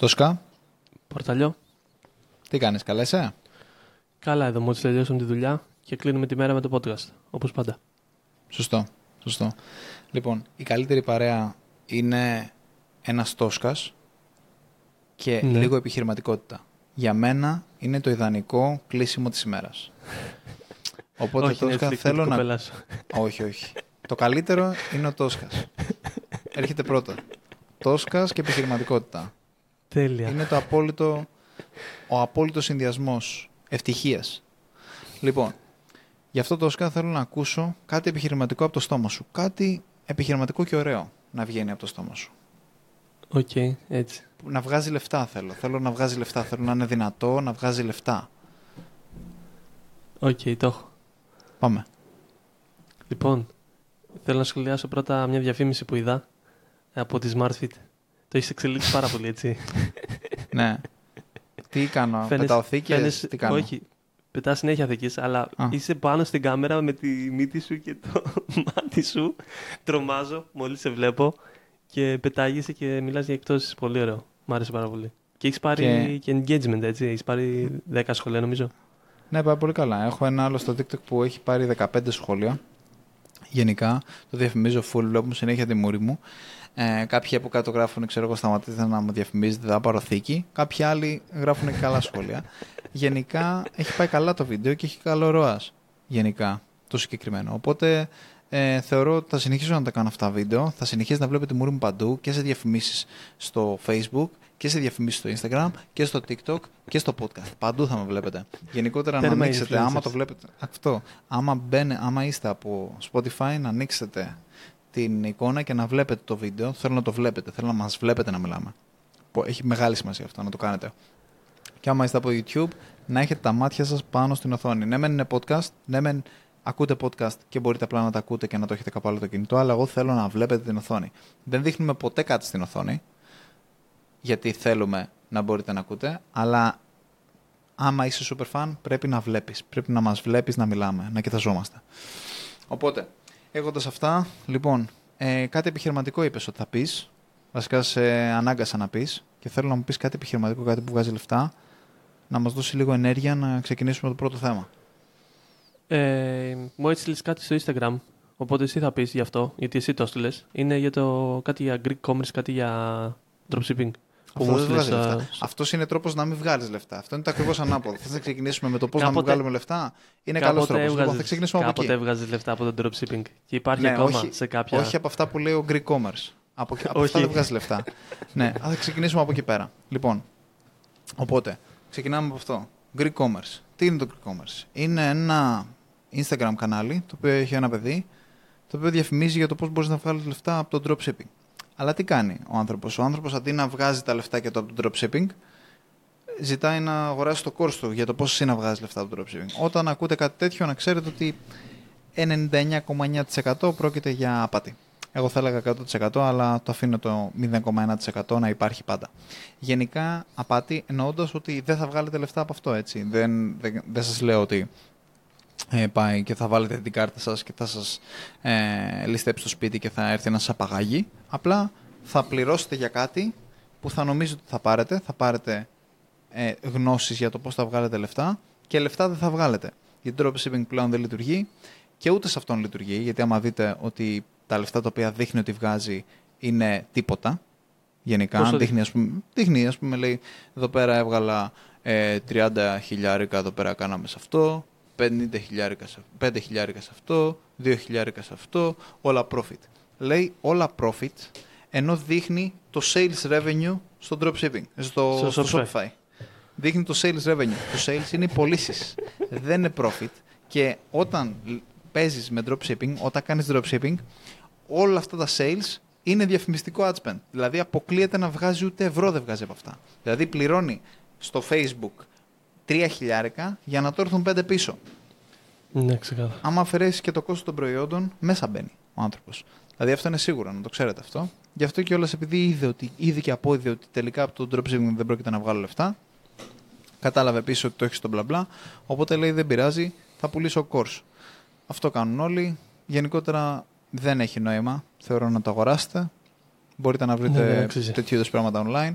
Τόσκα, Πορταλιό. τι κάνεις, καλά είσαι; Καλά εδώ, μόλις τελειώσαμε τη δουλειά και κλείνουμε τη μέρα με το podcast, όπως πάντα. Σωστό, σωστό. Λοιπόν, η καλύτερη παρέα είναι ένας Τόσκας και Ναι. λίγο επιχειρηματικότητα. Για μένα είναι το ιδανικό κλείσιμο της ημέρας. Οπότε Όχι, Τόσκα Netflix, θέλω την να... κοπέλας σου. όχι, όχι. το καλύτερο είναι ο Τόσκας. Έρχεται πρώτο. Όσκαρ και επιχειρηματικότητα. Τέλεια. Είναι το απόλυτο, ο απόλυτος συνδυασμός ευτυχίας. Λοιπόν, γι' αυτό το Όσκαρ θέλω να ακούσω κάτι επιχειρηματικό από το στόμα σου. Κάτι επιχειρηματικό και ωραίο να βγαίνει από το στόμα σου. Οκ, έτσι. Να βγάζει λεφτά θέλω. Θέλω να βγάζει λεφτά. Θέλω να είναι δυνατό να βγάζει λεφτά. Οκ, το έχω. Πάμε. Λοιπόν, θέλω να σχολιάσω πρώτα μια διαφήμιση που είδα από τη SmartFit. Το έχεις εξελίξει πάρα πολύ, έτσι. ναι. Τι κάνω, Φαίνεσαι- πετάω θήκες, φαίνεσαι- τι κάνω; Όχι, πετάς συνέχεια θεκείς, αλλά Α. είσαι πάνω στην κάμερα με τη μύτη σου και το μάτι σου. Τρομάζω μόλις σε βλέπω και πετάγεσαι και μιλάς για εκτόσεις. Πολύ ωραίο. Μ' άρεσε πάρα πολύ. Και έχεις πάρει και, engagement, έτσι. Έχεις πάρει 10 σχολεία, νομίζω. Ναι, πάει πολύ καλά. Έχω ένα άλλο στο TikTok που έχει πάρει 15 σχόλια. Γενικά, το διαφημίζω full, βλέπουμε συνέχεια τη μούρη μου. Ε, κάποιοι από κάτω γράφουν, ξέρω εγώ, σταματήστε να μου διαφημίζετε, θα πάρω θήκη. Κάποιοι άλλοι γράφουν και καλά σχόλια. Γενικά, έχει πάει καλά το βίντεο και έχει καλό ροάς. Γενικά, το συγκεκριμένο. Οπότε, ε, θεωρώ ότι θα συνεχίσω να τα κάνω αυτά βίντεο. Θα συνεχίσει να βλέπετε μούρη μου παντού και σε διαφημίσεις στο Facebook και σε διαφημίσεις στο Instagram και στο TikTok και στο podcast. Παντού θα με βλέπετε. Γενικότερα να Τέρμα ανοίξετε, άμα influencers. το βλέπετε. Αυτό. Άμα, μπαίνε, άμα είστε από Spotify, να ανοίξετε την εικόνα και να βλέπετε το βίντεο. Θέλω να το βλέπετε. Θέλω να μας βλέπετε να μιλάμε. Που Έχει μεγάλη σημασία αυτό να το κάνετε. Και άμα είστε από YouTube, να έχετε τα μάτια σας πάνω στην οθόνη. Ναι, μεν είναι podcast, ναι, μεν ακούτε podcast και μπορείτε απλά να τα ακούτε και να το έχετε κάπου άλλο το κινητό, αλλά εγώ θέλω να βλέπετε την οθόνη. Δεν δείχνουμε ποτέ κάτι στην οθόνη, γιατί θέλουμε να μπορείτε να ακούτε, αλλά άμα είσαι super fan, πρέπει να βλέπεις. Πρέπει να μας βλέπεις να μιλάμε, να κοιταζόμαστε. Οπότε, έχοντας αυτά, λοιπόν, ε, κάτι επιχειρηματικό είπες ότι θα πεις. Βασικά σε ανάγκασα να πεις και θέλω να μου πεις κάτι επιχειρηματικό, κάτι που βγάζει λεφτά, να μας δώσει λίγο ενέργεια να ξεκινήσουμε το πρώτο θέμα. Ε, μου έστειλε κάτι στο Instagram. Οπότε εσύ θα πεις γι' αυτό, γιατί εσύ το έστειλες. Είναι για το κάτι για Greek commerce, κάτι για dropshipping. Που Αυτό μου δεν έστειλες, βγάζει α, λεφτά. Αυτός είναι τρόπος να μην βγάλεις λεφτά. Αυτό είναι το ακριβώς ανάποδο. Θε να ξεκινήσουμε με το πώς να μην Κάποτε- βγάλουμε λεφτά. Είναι καλός κάποτε τρόπος. Λοιπόν, θα έβγαζες- ξεκινήσουμε από Κάποτε εκεί. έβγαζες λεφτά από το dropshipping. Και υπάρχει Ναι, ακόμα όχι- σε κάποια. Όχι από αυτά που λέει ο Greek Commerce. Από, από αυτά Όχι. δεν βγάζεις λεφτά. ναι, θα ξεκινήσουμε από εκεί πέρα. Λοιπόν, οπότε, ξεκινάμε από αυτό. Greek Commerce. Τι είναι το Greek Commerce? Είναι ένα Instagram κανάλι, το οποίο έχει ένα παιδί, το οποίο διαφημίζει για το πώς μπορείς να βγάλεις λεφτά από το dropshipping. Αλλά τι κάνει ο άνθρωπος; Ο άνθρωπος αντί να βγάζει τα λεφτά από το dropshipping, ζητάει να αγοράσει το course του για το πώς εσύ να βγάζεις λεφτά από το dropshipping. Όταν ακούτε κάτι τέτοιο, να ξέρετε ότι 99,9% πρόκειται για απάτη. Εγώ θα έλεγα 100% αλλά το αφήνω το 0,1% να υπάρχει πάντα. Γενικά απάτη εννοώντας ότι δεν θα βγάλετε λεφτά από αυτό έτσι. Δεν, δεν, δεν σας λέω ότι ε, πάει και θα βάλετε την κάρτα σας και θα σας ε, ληστέψει το σπίτι και θα έρθει να σας απαγάγει. Απλά θα πληρώσετε για κάτι που θα νομίζετε ότι θα πάρετε. Θα πάρετε ε, γνώσεις για το πώς θα βγάλετε λεφτά και λεφτά δεν θα βγάλετε. Γιατί το dropshipping πλέον δεν λειτουργεί και ούτε σε αυτόν λειτουργεί. Γιατί άμα δείτε ότι τα λεφτά τα οποία δείχνει ότι βγάζει είναι τίποτα, γενικά, Πόσο δείχνει, ας πούμε, δείχνει, ας πούμε, λέει, εδώ πέρα έβγαλα ε, 30 χιλιάρικα, εδώ πέρα κάναμε σε αυτό, 50 χιλιάρικα σε, 5 χιλιάρικα σε αυτό, 2 χιλιάρικα σε αυτό, όλα profit. Λέει όλα profit, ενώ δείχνει το sales revenue στο dropshipping, στο, Στο στο Shopify. Shopify. Δείχνει το sales revenue. Το sales είναι οι πωλήσει. Δεν είναι profit. Και όταν παίζεις με dropshipping, όταν κάνεις dropshipping, όλα αυτά τα sales είναι διαφημιστικό ad spend. Δηλαδή αποκλείεται να βγάζει ούτε ευρώ δεν βγάζει από αυτά. Δηλαδή πληρώνει στο Facebook 3 χιλιάρικα για να το έρθουν 5 πίσω. Ναι, ξεκάθαρα. Άμα αφαιρέσεις και το κόστος των προϊόντων, μέσα μπαίνει ο άνθρωπος. Δηλαδή αυτό είναι σίγουρο, να το ξέρετε αυτό. Γι' αυτό και επειδή είδε, ότι, είδε και απόδειγε ότι τελικά από το dropshipping δεν πρόκειται να βγάλω λεφτά, κατάλαβε επίσης ότι το έχει στο μπλα μπλα. Οπότε λέει δεν πειράζει, θα πουλήσω course. Αυτό κάνουν όλοι. Γενικότερα δεν έχει νόημα. Θεωρώ να το αγοράσετε. Μπορείτε να Ναι, δεν βρείτε αξίζει. τέτοιου είδους πράγματα online.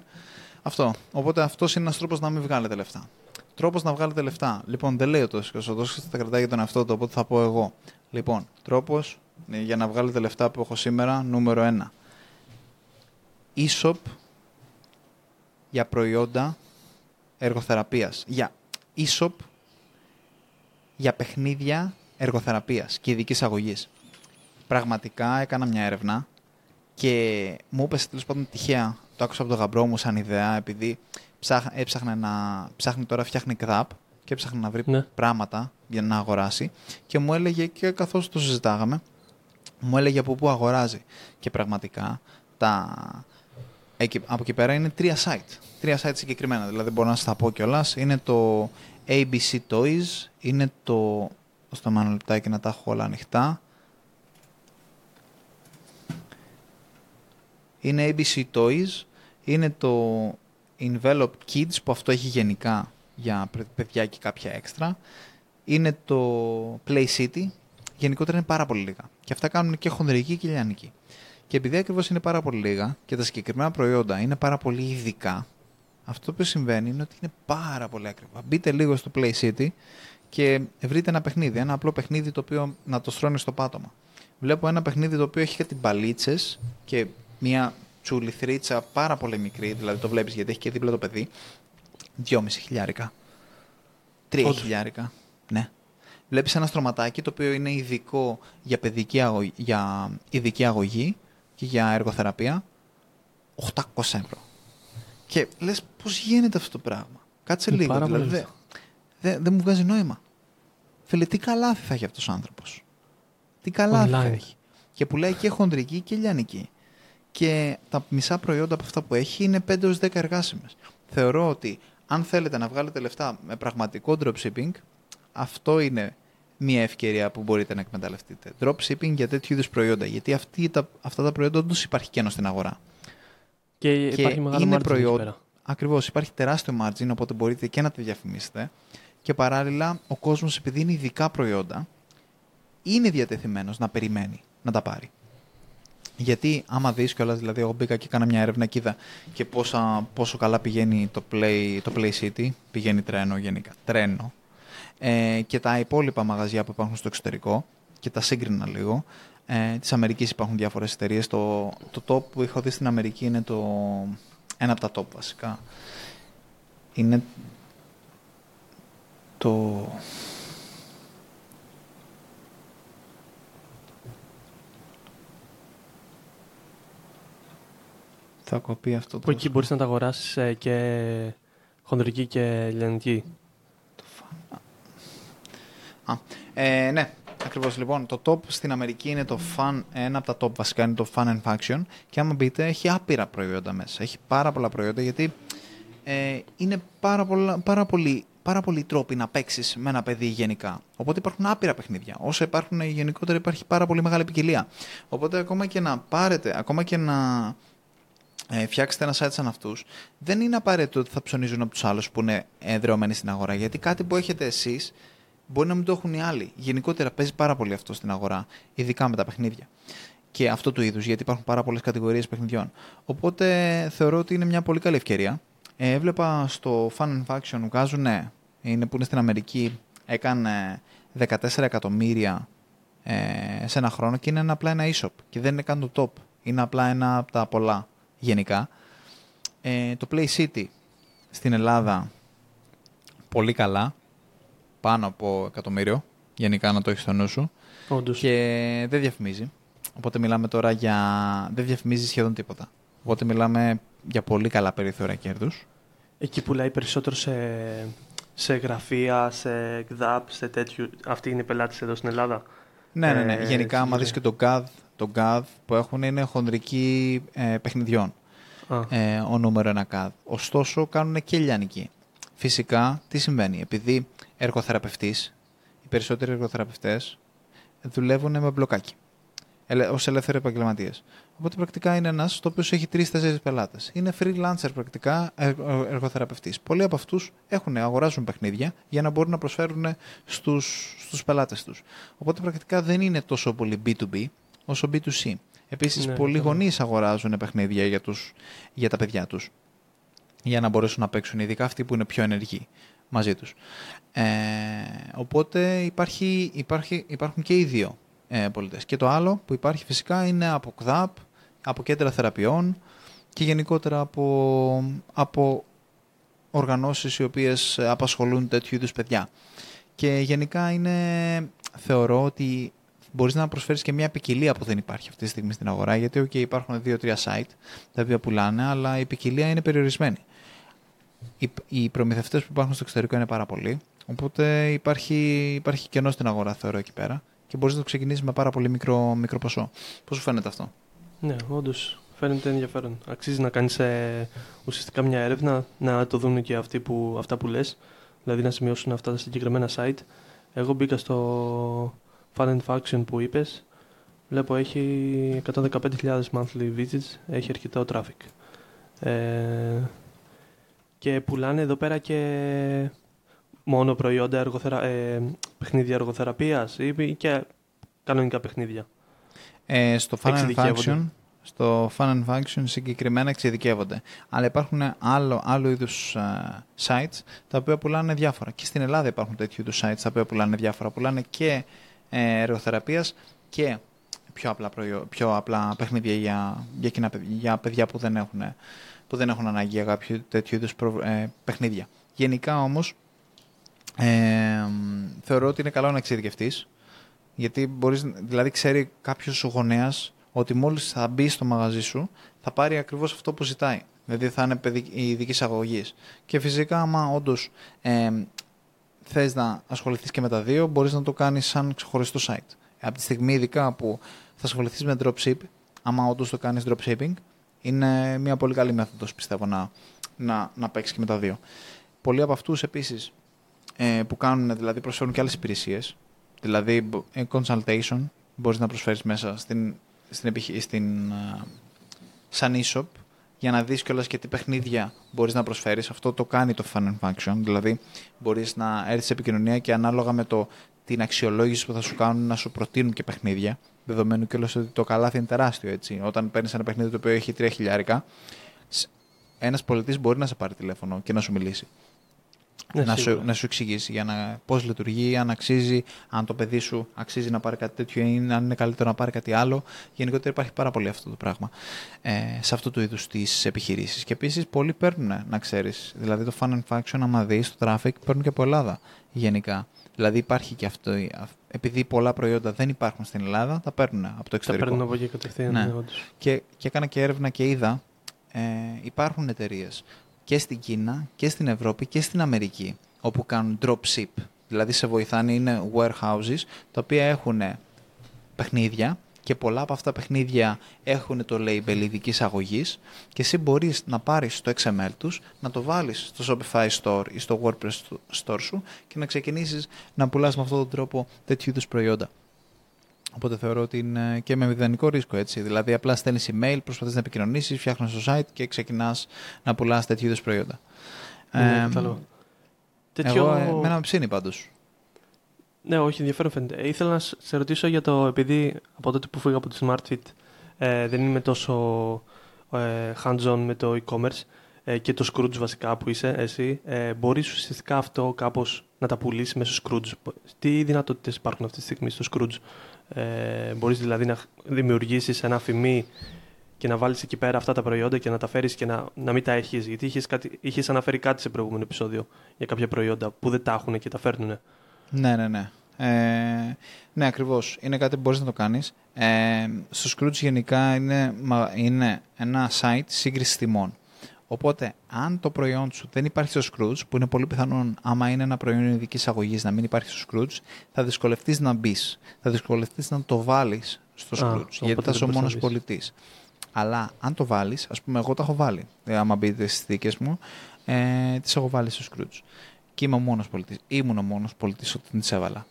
Αυτό. Οπότε αυτός είναι ένας τρόπος να μην βγάλετε λεφτά. Τρόπος να βγάλετε λεφτά. Λοιπόν, δεν λέει ο Τόσικο. Ο Τόσικο τα κρατάει για τον εαυτό του, οπότε θα πω εγώ. Λοιπόν, τρόπος για να βγάλετε λεφτά που έχω σήμερα, νούμερο 1. E-shop για προϊόντα εργοθεραπείας. Για e-shop για παιχνίδια εργοθεραπείας και ειδικής αγωγής. Πραγματικά έκανα μια έρευνα και μου είπε τέλος πάντων τυχαία, το άκουσα από τον γαμπρό μου σαν ιδέα, επειδή έψαχνε να ψάχνει τώρα, φτιάχνει ΚΔΑΠ και έψαχνε να βρει Ναι. πράγματα για να αγοράσει και μου έλεγε και καθώς το συζητάγαμε, μου έλεγε από πού αγοράζει. Και πραγματικά τα... Εκεί, από εκεί πέρα είναι τρία site. Τρία site συγκεκριμένα. Δηλαδή μπορώ να σας τα πω κιόλας. Είναι το ABC Toys, είναι το. Στο ένα λεπτάκι να τα έχω όλα ανοιχτά. Είναι ABC Toys, είναι το Envelope Kids που αυτό έχει γενικά για παιδιά και κάποια έξτρα. Είναι το Play City, γενικότερα είναι πάρα πολύ λίγα. Και αυτά κάνουν και χονδρική και λιανική. Και επειδή ακριβώς είναι πάρα πολύ λίγα και τα συγκεκριμένα προϊόντα είναι πάρα πολύ ειδικά, αυτό που συμβαίνει είναι ότι είναι πάρα πολύ ακριβά. Μπείτε λίγο στο Play City και βρείτε ένα παιχνίδι. Ένα απλό παιχνίδι το οποίο να το στρώνεις στο πάτωμα. Βλέπω ένα παιχνίδι το οποίο έχει κάτι μπαλίτσες και μια τσουλιθρίτσα πάρα πολύ μικρή, δηλαδή το βλέπεις γιατί έχει και δίπλα το παιδί. 2,5 χιλιάρικα. 3 Όντως. χιλιάρικα. Ναι. Βλέπεις ένα στρωματάκι το οποίο είναι ειδικό για, παιδική αγωγή, για ειδική αγωγή και για εργοθεραπεία. 800 ευρώ. Και λες, πώς γίνεται αυτό το πράγμα; Κάτσε Είναι λίγο. πάρα Δηλαδή, πολύ δεν δε, δεν μου βγάζει νόημα. Φίλε, τι καλάθι θα έχει αυτός ο άνθρωπος; Τι καλάθι θα Online. έχει; Και πουλάει και χοντρική και λιανική. Και τα μισά προϊόντα από αυτά που έχει είναι 5 έως 10 εργάσιμες. Θεωρώ ότι αν θέλετε να βγάλετε λεφτά με πραγματικό dropshipping, αυτό είναι μια ευκαιρία που μπορείτε να εκμεταλλευτείτε. Dropshipping για τέτοιου είδους προϊόντα. Γιατί αυτή, τα, αυτά τα προϊόντα όντως υπάρχει κενό στην αγορά. Και, Και υπάρχει μεγάλο είναι margin εκεί προϊόν- πέρα. Ακριβώς, υπάρχει τεράστιο margin, οπότε μπορείτε και να τη διαφημίσετε. Και παράλληλα, ο κόσμος, επειδή είναι ειδικά προϊόντα, είναι διατεθειμένος να περιμένει να τα πάρει. Γιατί άμα δεις κιόλας, δηλαδή εγώ μπήκα και έκανα μια έρευνα και είδα και πόσα, πόσο καλά πηγαίνει το Play, το Play City, πηγαίνει τρένο γενικά, τρένο, ε, και τα υπόλοιπα μαγαζιά που υπάρχουν στο εξωτερικό και τα σύγκρινα λίγο. Ε, της Αμερικής υπάρχουν διάφορες εταιρείες. Το, το top που έχω δει στην Αμερική είναι το, ένα από τα top βασικά. Είναι το... Θα κοπεί αυτό Που εκεί μπορείς να τα αγοράσεις ε, και χονδρική και λιανική. Το φαν. Α, ε, ναι, ακριβώς. Λοιπόν, το top στην Αμερική είναι το Fun, ένα από τα top βασικά είναι το Fun and Faction. Και άμα μπείτε, έχει άπειρα προϊόντα μέσα. Έχει πάρα πολλά προϊόντα γιατί ε, είναι πάρα, πολλά, πάρα, πολλοί, πάρα πολλοί τρόποι να παίξεις με ένα παιδί γενικά. Οπότε υπάρχουν άπειρα παιχνίδια. Όσο υπάρχουν γενικότερα, υπάρχει πάρα πολύ μεγάλη ποικιλία. Οπότε ακόμα και να πάρετε, ακόμα και να ε, φτιάξετε ένα site σαν αυτούς, δεν είναι απαραίτητο ότι θα ψωνίζουν από τους άλλους που είναι εδρεωμένοι στην αγορά. Γιατί κάτι που έχετε εσείς μπορεί να μην το έχουν οι άλλοι. Γενικότερα παίζει πάρα πολύ αυτό στην αγορά, ειδικά με τα παιχνίδια. Και αυτό του είδους, γιατί υπάρχουν πάρα πολλές κατηγορίες παιχνιδιών. Οπότε θεωρώ ότι είναι μια πολύ καλή ευκαιρία. Ε, έβλεπα στο Fun and Faction βγάζουν, ναι, είναι που είναι στην Αμερική, έκανε 14 εκατομμύρια ε, σε ένα χρόνο και είναι ένα, απλά ένα e-shop. Και δεν είναι καν το top. Είναι απλά ένα από τα πολλά γενικά. Ε, το Play City στην Ελλάδα πολύ καλά. Πάνω από εκατομμύριο. Γενικά να το έχεις στο νου σου. Όντως. Και δεν διαφημίζει. Οπότε μιλάμε τώρα για. Δεν διαφημίζει σχεδόν τίποτα. Οπότε μιλάμε για πολύ καλά περιθώρια κέρδους. Εκεί πουλάει περισσότερο σε, σε γραφεία, σε ΚΔΑΠ, σε τέτοιου. Αυτοί είναι οι πελάτες εδώ στην Ελλάδα. Ναι, ναι, ναι. Ε, Γενικά, άμα δεις στη- και το GAD, το GAD που έχουν είναι χονδρική ε, παιχνιδιών. Α, ε, ο νούμερο ένα CAD. Ωστόσο, κάνουν και λιανική. Φυσικά, τι συμβαίνει; Επειδή εργοθεραπευτής, οι περισσότεροι εργοθεραπευτές δουλεύουν με μπλοκάκι. Ελε, ως ελεύθεροι επαγγελματίες. Οπότε πρακτικά είναι ένας το οποίο έχει τρει-τέσσερι πελάτες. Είναι freelancer πρακτικά εργο- εργοθεραπευτής. Πολλοί από αυτούς έχουν, αγοράζουν παιχνίδια για να μπορούν να προσφέρουν στους, στους πελάτες τους. Οπότε πρακτικά δεν είναι τόσο πολύ B2B όσο B2C. Επίσης, Ναι, πολλοί κατάλαβα. γονείς αγοράζουν παιχνίδια για, τους, για τα παιδιά τους. για να μπορέσουν να παίξουν, ειδικά αυτοί που είναι πιο ενεργοί μαζί τους. Ε, οπότε υπάρχει, υπάρχει, υπάρχουν και οι δύο ε, πολιτές. Και το άλλο που υπάρχει φυσικά είναι από ΚΔΑΠ, από κέντρα θεραπείων και γενικότερα από, από οργανώσεις οι οποίες απασχολούν τέτοιου είδους παιδιά. Και γενικά είναι, θεωρώ ότι μπορείς να προσφέρεις και μια ποικιλία που δεν υπάρχει αυτή τη στιγμή στην αγορά, γιατί okay, υπάρχουν δύο-τρία site τα οποία πουλάνε, αλλά η ποικιλία είναι περιορισμένη. Οι, οι προμηθευτές που υπάρχουν στο εξωτερικό είναι πάρα πολλοί, οπότε υπάρχει, υπάρχει κενό στην αγορά θεωρώ εκεί πέρα και μπορείς να το ξεκινήσεις με πάρα πολύ μικρό, μικρό ποσό. Πώς σου φαίνεται αυτό; Ναι, όντως φαίνεται ενδιαφέρον. Αξίζει να κάνεις ε, ουσιαστικά μια έρευνα, να το δουν και αυτοί που, αυτά που λες, δηλαδή να σημειώσουν αυτά τα συγκεκριμένα site. Εγώ μπήκα στο Fun and Faction που είπες, βλέπω έχει 115.000 monthly visits, έχει αρκετό traffic. Ε, και πουλάνε εδώ πέρα και μόνο προϊόντα εργοθερα... ε, παιχνίδια εργοθεραπείας ή και κανονικά παιχνίδια. Ε, στο Fun and Faction, στο Fun and Function συγκεκριμένα εξειδικεύονται. Αλλά υπάρχουν άλλο, άλλο είδους uh, sites τα οποία πουλάνε διάφορα. Και στην Ελλάδα υπάρχουν τέτοιου είδους sites τα οποία πουλάνε διάφορα. Πουλάνε και ε, εργοθεραπείας και πιο απλά, προϊό, πιο απλά παιχνίδια για, για, κοινά, για παιδιά που δεν έχουν, που δεν έχουν ανάγκη για κάποιο τέτοιο είδους ε, παιχνίδια. Γενικά όμως ε, θεωρώ ότι είναι καλό να εξειδικευτείς. Γιατί μπορείς, δηλαδή ξέρει κάποιος γονέας ότι μόλις θα μπει στο μαγαζί σου θα πάρει ακριβώς αυτό που ζητάει. Δηλαδή θα είναι η ειδικής αγωγής. Και φυσικά, άμα όντως ε, θες να ασχοληθείς και με τα δύο, μπορείς να το κάνεις σαν ξεχωριστό site. Από τη στιγμή, ειδικά που θα ασχοληθείς με dropship, άμα όντως το κάνεις dropshipping, είναι μια πολύ καλή μέθοδος πιστεύω να, να, να παίξεις και με τα δύο. Πολλοί από αυτούς επίσης ε, που κάνουν, δηλαδή προσφέρουν και άλλες υπηρεσίες. Δηλαδή, ε, consultation μπορείς να προσφέρεις μέσα στην, στην, στην, uh, σαν e-shop για να δεις κιόλας και τι παιχνίδια μπορείς να προσφέρεις. Αυτό το κάνει το Fun and Function, δηλαδή μπορείς να έρθεις σε επικοινωνία και ανάλογα με το, την αξιολόγηση που θα σου κάνουν να σου προτείνουν και παιχνίδια, δεδομένου κιόλας ότι το καλάθι είναι τεράστιο, έτσι. Όταν παίρνεις ένα παιχνίδι το οποίο έχει τρία χιλιάρικα, ένας πολιτής μπορεί να σε πάρει τηλέφωνο και να σου μιλήσει. Ναι, να, σου, να σου εξηγήσει για να, πώς λειτουργεί, αν αξίζει, αν το παιδί σου αξίζει να πάρει κάτι τέτοιο ή αν είναι καλύτερο να πάρει κάτι άλλο. Γενικότερα υπάρχει πάρα πολύ αυτό το πράγμα ε, σε αυτού του είδους τις επιχειρήσεις. Και επίσης πολλοί παίρνουν, να ξέρεις. Δηλαδή το Fun and Faction, άμα δεις το traffic, παίρνουν και από Ελλάδα γενικά. Δηλαδή υπάρχει και αυτό. Επειδή πολλά προϊόντα δεν υπάρχουν στην Ελλάδα, τα παίρνουν από το εξωτερικό. Τα παίρνουν από εκεί κατευθείαν. Ναι. Ναι, και, και έκανα και έρευνα και είδα. Ε, υπάρχουν εταιρείες και στην Κίνα και στην Ευρώπη και στην Αμερική όπου κάνουν dropship. Δηλαδή σε βοηθάνε, είναι warehouses τα οποία έχουν παιχνίδια και πολλά από αυτά τα παιχνίδια έχουν το label ειδικής αγωγής και εσύ μπορείς να πάρεις το XML τους, να το βάλεις στο Shopify Store ή στο WordPress Store σου και να ξεκινήσεις να πουλάς με αυτόν τον τρόπο τέτοιου είδους προϊόντα. Οπότε θεωρώ ότι είναι και με μηδενικό ρίσκο έτσι. Δηλαδή, απλά στέλνεις email, προσπαθείς να επικοινωνήσεις, φτιάχνεις το site και ξεκινάς να πουλάς τέτοιου είδους προϊόντα. Ναι, ε, Τέτοιο... Εγώ, εμένα με ψήνει πάντως. Ναι, όχι, ενδιαφέρον φαίνεται. Ε, ήθελα να σε ρωτήσω για το. Επειδή από τότε που φύγα από το SmartFit ε, δεν είμαι τόσο ε, hands-on με το e-commerce ε, και το Scrooge βασικά που είσαι εσύ, ε, μπορείς ουσιαστικά αυτό κάπως να τα πουλήσεις μέσω Scrooge. Τι δυνατότητες υπάρχουν αυτή τη στιγμή στο Scrooge; Ε, μπορείς δηλαδή να δημιουργήσεις ένα αφημί και να βάλεις εκεί πέρα αυτά τα προϊόντα και να τα φέρεις και να, να μην τα έχεις. Γιατί είχες, κάτι, είχες αναφέρει κάτι σε προηγούμενο επεισόδιο για κάποια προϊόντα που δεν τα έχουν και τα φέρνουν. Ναι, ναι, ναι. Ε, ναι, ακριβώς. Είναι κάτι που μπορείς να το κάνεις. Ε, στο Scrooge γενικά είναι, είναι ένα site σύγκρισης τιμών. Οπότε, αν το προϊόν σου δεν υπάρχει στο Scrooge, που είναι πολύ πιθανόν άμα είναι ένα προϊόν ειδικής αγωγής να μην υπάρχει στο Scrooge, θα δυσκολευτείς να μπεις. Θα δυσκολευτείς να το βάλεις στο Scrooge, γιατί θα είσαι ο μόνος πολιτής. Αλλά αν το βάλεις, ας πούμε, εγώ το έχω βάλει. Ε, άμα μπείτε στι δίκε μου, ε, τις έχω βάλει στο Scrooge. Και είμαι ο μόνος πολιτής. Ήμουν ο μόνος πολιτής όταν τις έβαλα.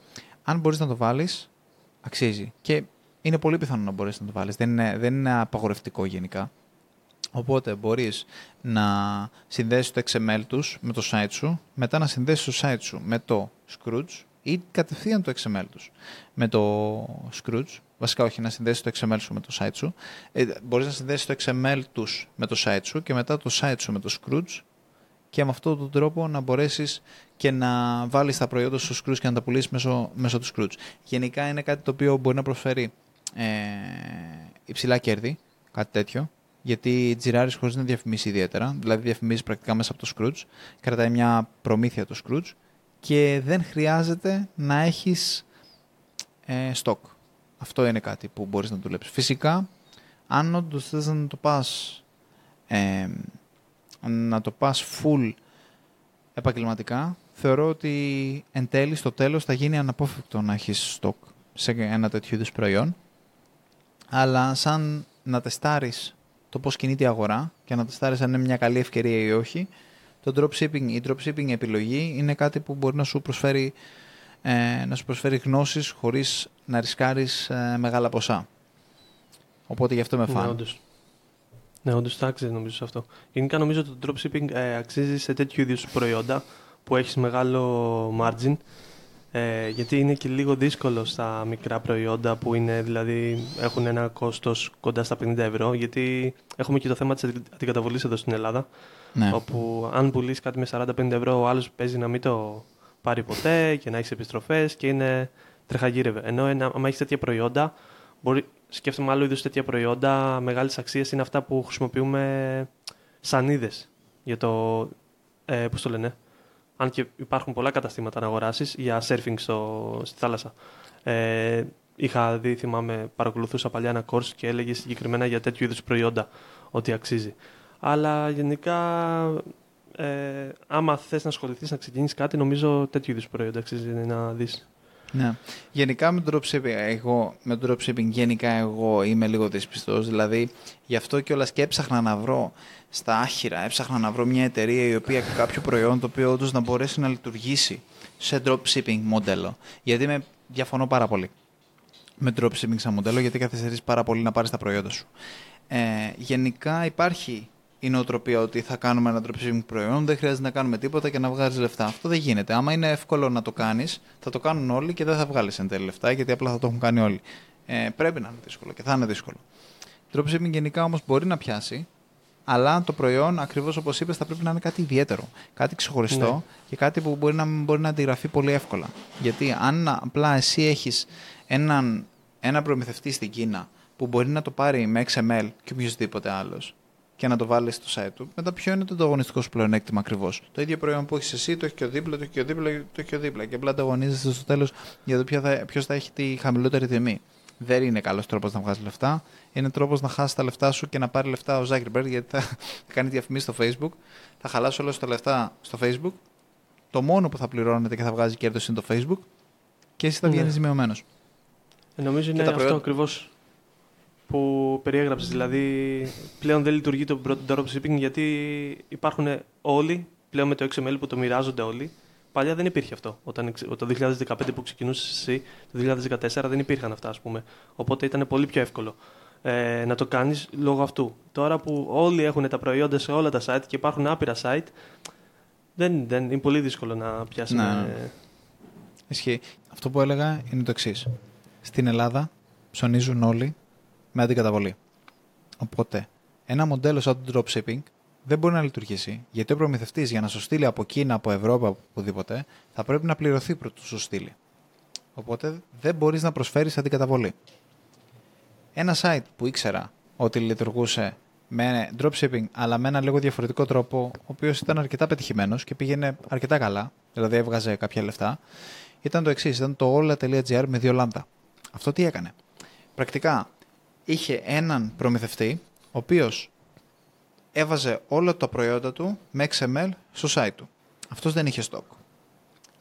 Αν μπορείς να το βάλεις, αξίζει. Και είναι πολύ πιθανό να μπορεί να το βάλεις. Δεν είναι, δεν είναι απαγορευτικό γενικά. Οπότε μπορείς να συνδέσεις το XML τους με το site σου, μετά να συνδέσεις το site σου με το Scrooge ή κατευθείαν το XML τους με το Scrooge. Βασικά όχι, να συνδέσεις το XML σου με το site σου. Ε, μπορείς να συνδέσεις το XML τους με το site σου και μετά το site σου με το Scrooge και με αυτόν τον τρόπο να μπορέσεις και να βάλεις τα προϊόντα σου στους Scrooge και να τα πουλήσεις μέσω, μέσω του Scrooge. Γενικά είναι κάτι το οποίο μπορεί να προσφέρει ε, υψηλά κέρδη, κάτι τέτοιο, γιατί τζιράρεις χωρίς να διαφημίσει ιδιαίτερα, δηλαδή διαφημίζεις πρακτικά μέσα από το Scrooge, κρατάει μια προμήθεια το Scrooge και δεν χρειάζεται να έχεις ε, stock. Αυτό είναι κάτι που μπορείς να δουλέψεις. Φυσικά, αν όντως θες να το πας ε, να το πας full επαγγελματικά, θεωρώ ότι εν τέλει στο τέλος θα γίνει αναπόφευκτο να έχεις stock σε ένα τέτοιο είδους προϊόν. Αλλά σαν να τεστάρεις το πώς κινείται η αγορά και να τεστάρεις αν είναι μια καλή ευκαιρία ή όχι, το dropshipping, η dropshipping επιλογή είναι κάτι που μπορεί να σου προσφέρει, ε, να σου προσφέρει γνώσεις χωρίς να ρισκάρεις ε, μεγάλα ποσά. Οπότε γι' αυτό με φάνε. Ναι, ναι, όντως θα άξιζε νομίζω σε αυτό. Γενικά νομίζω ότι το dropshipping ε, αξίζει σε τέτοιου είδους προϊόντα που έχεις μεγάλο margin. Ε, γιατί είναι και λίγο δύσκολο στα μικρά προϊόντα που είναι, δηλαδή, έχουν ένα κόστος κοντά στα 50 ευρώ. Γιατί έχουμε και το θέμα της αντικαταβολής εδώ στην Ελλάδα. Ναι. Όπου αν πουλήσει κάτι με 40-50 ευρώ, ο άλλος παίζει να μην το πάρει ποτέ και να έχεις επιστροφές και είναι τρεχαγύρευε. Ενώ αν έχεις τέτοια προϊόντα, μπορεί, σκέφτομαι άλλο είδου τέτοια προϊόντα μεγάλης αξίας είναι αυτά που χρησιμοποιούμε σαν είδες για το. Ε, Πώς το λένε. Αν και υπάρχουν πολλά καταστήματα να αγοράσεις για surfing στο, στη θάλασσα. Ε, είχα δει, θυμάμαι, παρακολουθούσα παλιά ένα course και έλεγε συγκεκριμένα για τέτοιου είδους προϊόντα ότι αξίζει. Αλλά γενικά, ε, άμα θες να ασχοληθείς να ξεκινήσεις κάτι, νομίζω τέτοιου είδους προϊόντα αξίζει να δεις. Ναι. Γενικά με το dropshipping, εγώ, με το dropshipping γενικά εγώ είμαι λίγο δυσπιστός, δηλαδή γι' αυτό και όλα και έψαχνα να βρω στα άχυρα, έψαχνα να βρω μια εταιρεία η οποία κάποιο προϊόν το οποίο όντως να μπορέσει να λειτουργήσει σε dropshipping μοντέλο. Γιατί με διαφωνώ πάρα πολύ με dropshipping σαν μοντέλο, γιατί καθυστερείς πάρα πολύ να πάρεις τα προϊόντα σου. Ε, γενικά υπάρχει η νοοτροπία ότι θα κάνουμε ένα dropshipping προϊόν, δεν χρειάζεται να κάνουμε τίποτα και να βγάλει λεφτά. Αυτό δεν γίνεται. Άμα είναι εύκολο να το κάνεις, θα το κάνουν όλοι και δεν θα βγάλεις εν τέλει λεφτά, γιατί απλά θα το έχουν κάνει όλοι. Ε, πρέπει να είναι δύσκολο και θα είναι δύσκολο. Dropshipping γενικά όμως μπορεί να πιάσει, αλλά το προϊόν, ακριβώς όπως είπες, θα πρέπει να είναι κάτι ιδιαίτερο. Κάτι ξεχωριστό ναι. και κάτι που μπορεί να, μπορεί να αντιγραφεί πολύ εύκολα. Γιατί αν απλά εσύ έχεις έναν ένα προμηθευτή στην Κίνα που μπορεί να το πάρει με XML και οποιοδήποτε άλλος και να το βάλεις στο site του. Μετά, ποιο είναι το ανταγωνιστικό σου πλεονέκτημα ακριβώς. Το ίδιο προϊόν που έχεις εσύ, το έχεις και ο δίπλα, το έχεις και ο δίπλα, το έχεις και ο δίπλα. Και απλά ανταγωνίζεσαι στο τέλος για το ποιο θα, ποιος θα έχει τη χαμηλότερη τιμή. Δεν είναι καλός τρόπος να βγάζεις λεφτά. Είναι τρόπος να χάσεις τα λεφτά σου και να πάρεις λεφτά ο Zuckerberg γιατί θα κάνει διαφημίσεις στο Facebook. Θα χαλάσει όλα τα λεφτά στο Facebook. Το μόνο που θα πληρώνεται και θα βγάζει κέρδος είναι το Facebook. Και εσύ θα βγαίνεις ναι. ζημιωμένος. Ε, νομίζω είναι αυτό προϊόν... ακριβώς που περιέγραψες. Δηλαδή, πλέον δεν λειτουργεί το dropshipping γιατί υπάρχουν όλοι πλέον με το XML που το μοιράζονται όλοι. Παλιά δεν υπήρχε αυτό. Όταν, το 2015 που ξεκινούσες εσύ, το 2014 δεν υπήρχαν αυτά, ας πούμε. Οπότε ήταν πολύ πιο εύκολο ε, να το κάνεις λόγω αυτού. Τώρα που όλοι έχουν τα προϊόντα σε όλα τα site και υπάρχουν άπειρα site, δεν, δεν, είναι πολύ δύσκολο να πιάσει. Ναι, ναι. Ισχύει. Αυτό που έλεγα είναι το εξής. Στην Ελλάδα ψωνίζουν όλοι με αντικαταβολή. Οπότε, ένα μοντέλο σαν το dropshipping δεν μπορεί να λειτουργήσει, γιατί ο προμηθευτής για να σου στείλει από Κίνα, από Ευρώπη, από οπουδήποτε, θα πρέπει να πληρωθεί πρωτού σου στείλει. Οπότε δεν μπορείς να προσφέρεις αντικαταβολή. Ένα site που ήξερα ότι λειτουργούσε με dropshipping, αλλά με ένα λίγο διαφορετικό τρόπο, ο οποίος ήταν αρκετά πετυχημένος και πήγαινε αρκετά καλά, δηλαδή έβγαζε κάποια λεφτά, ήταν το εξής: ήταν το όλα.gr με δύο λάμδα. Αυτό τι έκανε; Πρακτικά είχε έναν προμηθευτή, ο οποίος έβαζε όλα τα προϊόντα του με XML στο site του. Αυτός δεν είχε stock.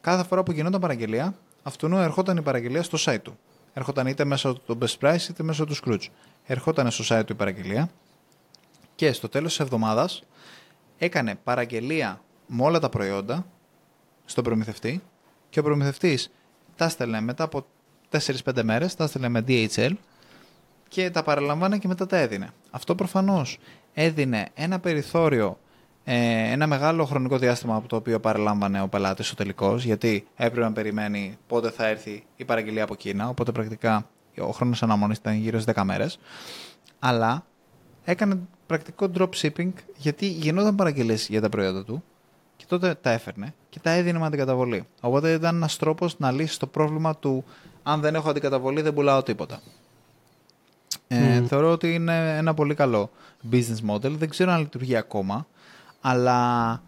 Κάθε φορά που γινόταν παραγγελία, αυτού ερχόταν η παραγγελία στο site του. Έρχονταν είτε μέσω του Best Price είτε μέσω του Scrooge. Ερχόταν στο site του η παραγγελία και στο τέλος της εβδομάδας έκανε παραγγελία με όλα τα προϊόντα στον προμηθευτή και ο προμηθευτής τα έστελνε μετά από 4-5 μέρες, τα έστελνε με DHL και τα παραλαμβάνε και μετά τα έδινε. Αυτό προφανώς έδινε ένα περιθώριο, ε, ένα μεγάλο χρονικό διάστημα από το οποίο παραλάμβανε ο πελάτης ο τελικός, γιατί έπρεπε να περιμένει πότε θα έρθει η παραγγελία από Κίνα, οπότε πρακτικά ο χρόνος αναμονής ήταν γύρω στις 10 μέρες, αλλά έκανε πρακτικό drop shipping γιατί γινόταν παραγγελίες για τα προϊόντα του και τότε τα έφερνε και τα έδινε με αντικαταβολή. Οπότε ήταν ένας τρόπος να λύσεις το πρόβλημα του αν δεν έχω αντικαταβολή δεν πουλάω τίποτα. Ε, Θεωρώ ότι είναι ένα πολύ καλό business model. Δεν ξέρω αν λειτουργεί ακόμα, αλλά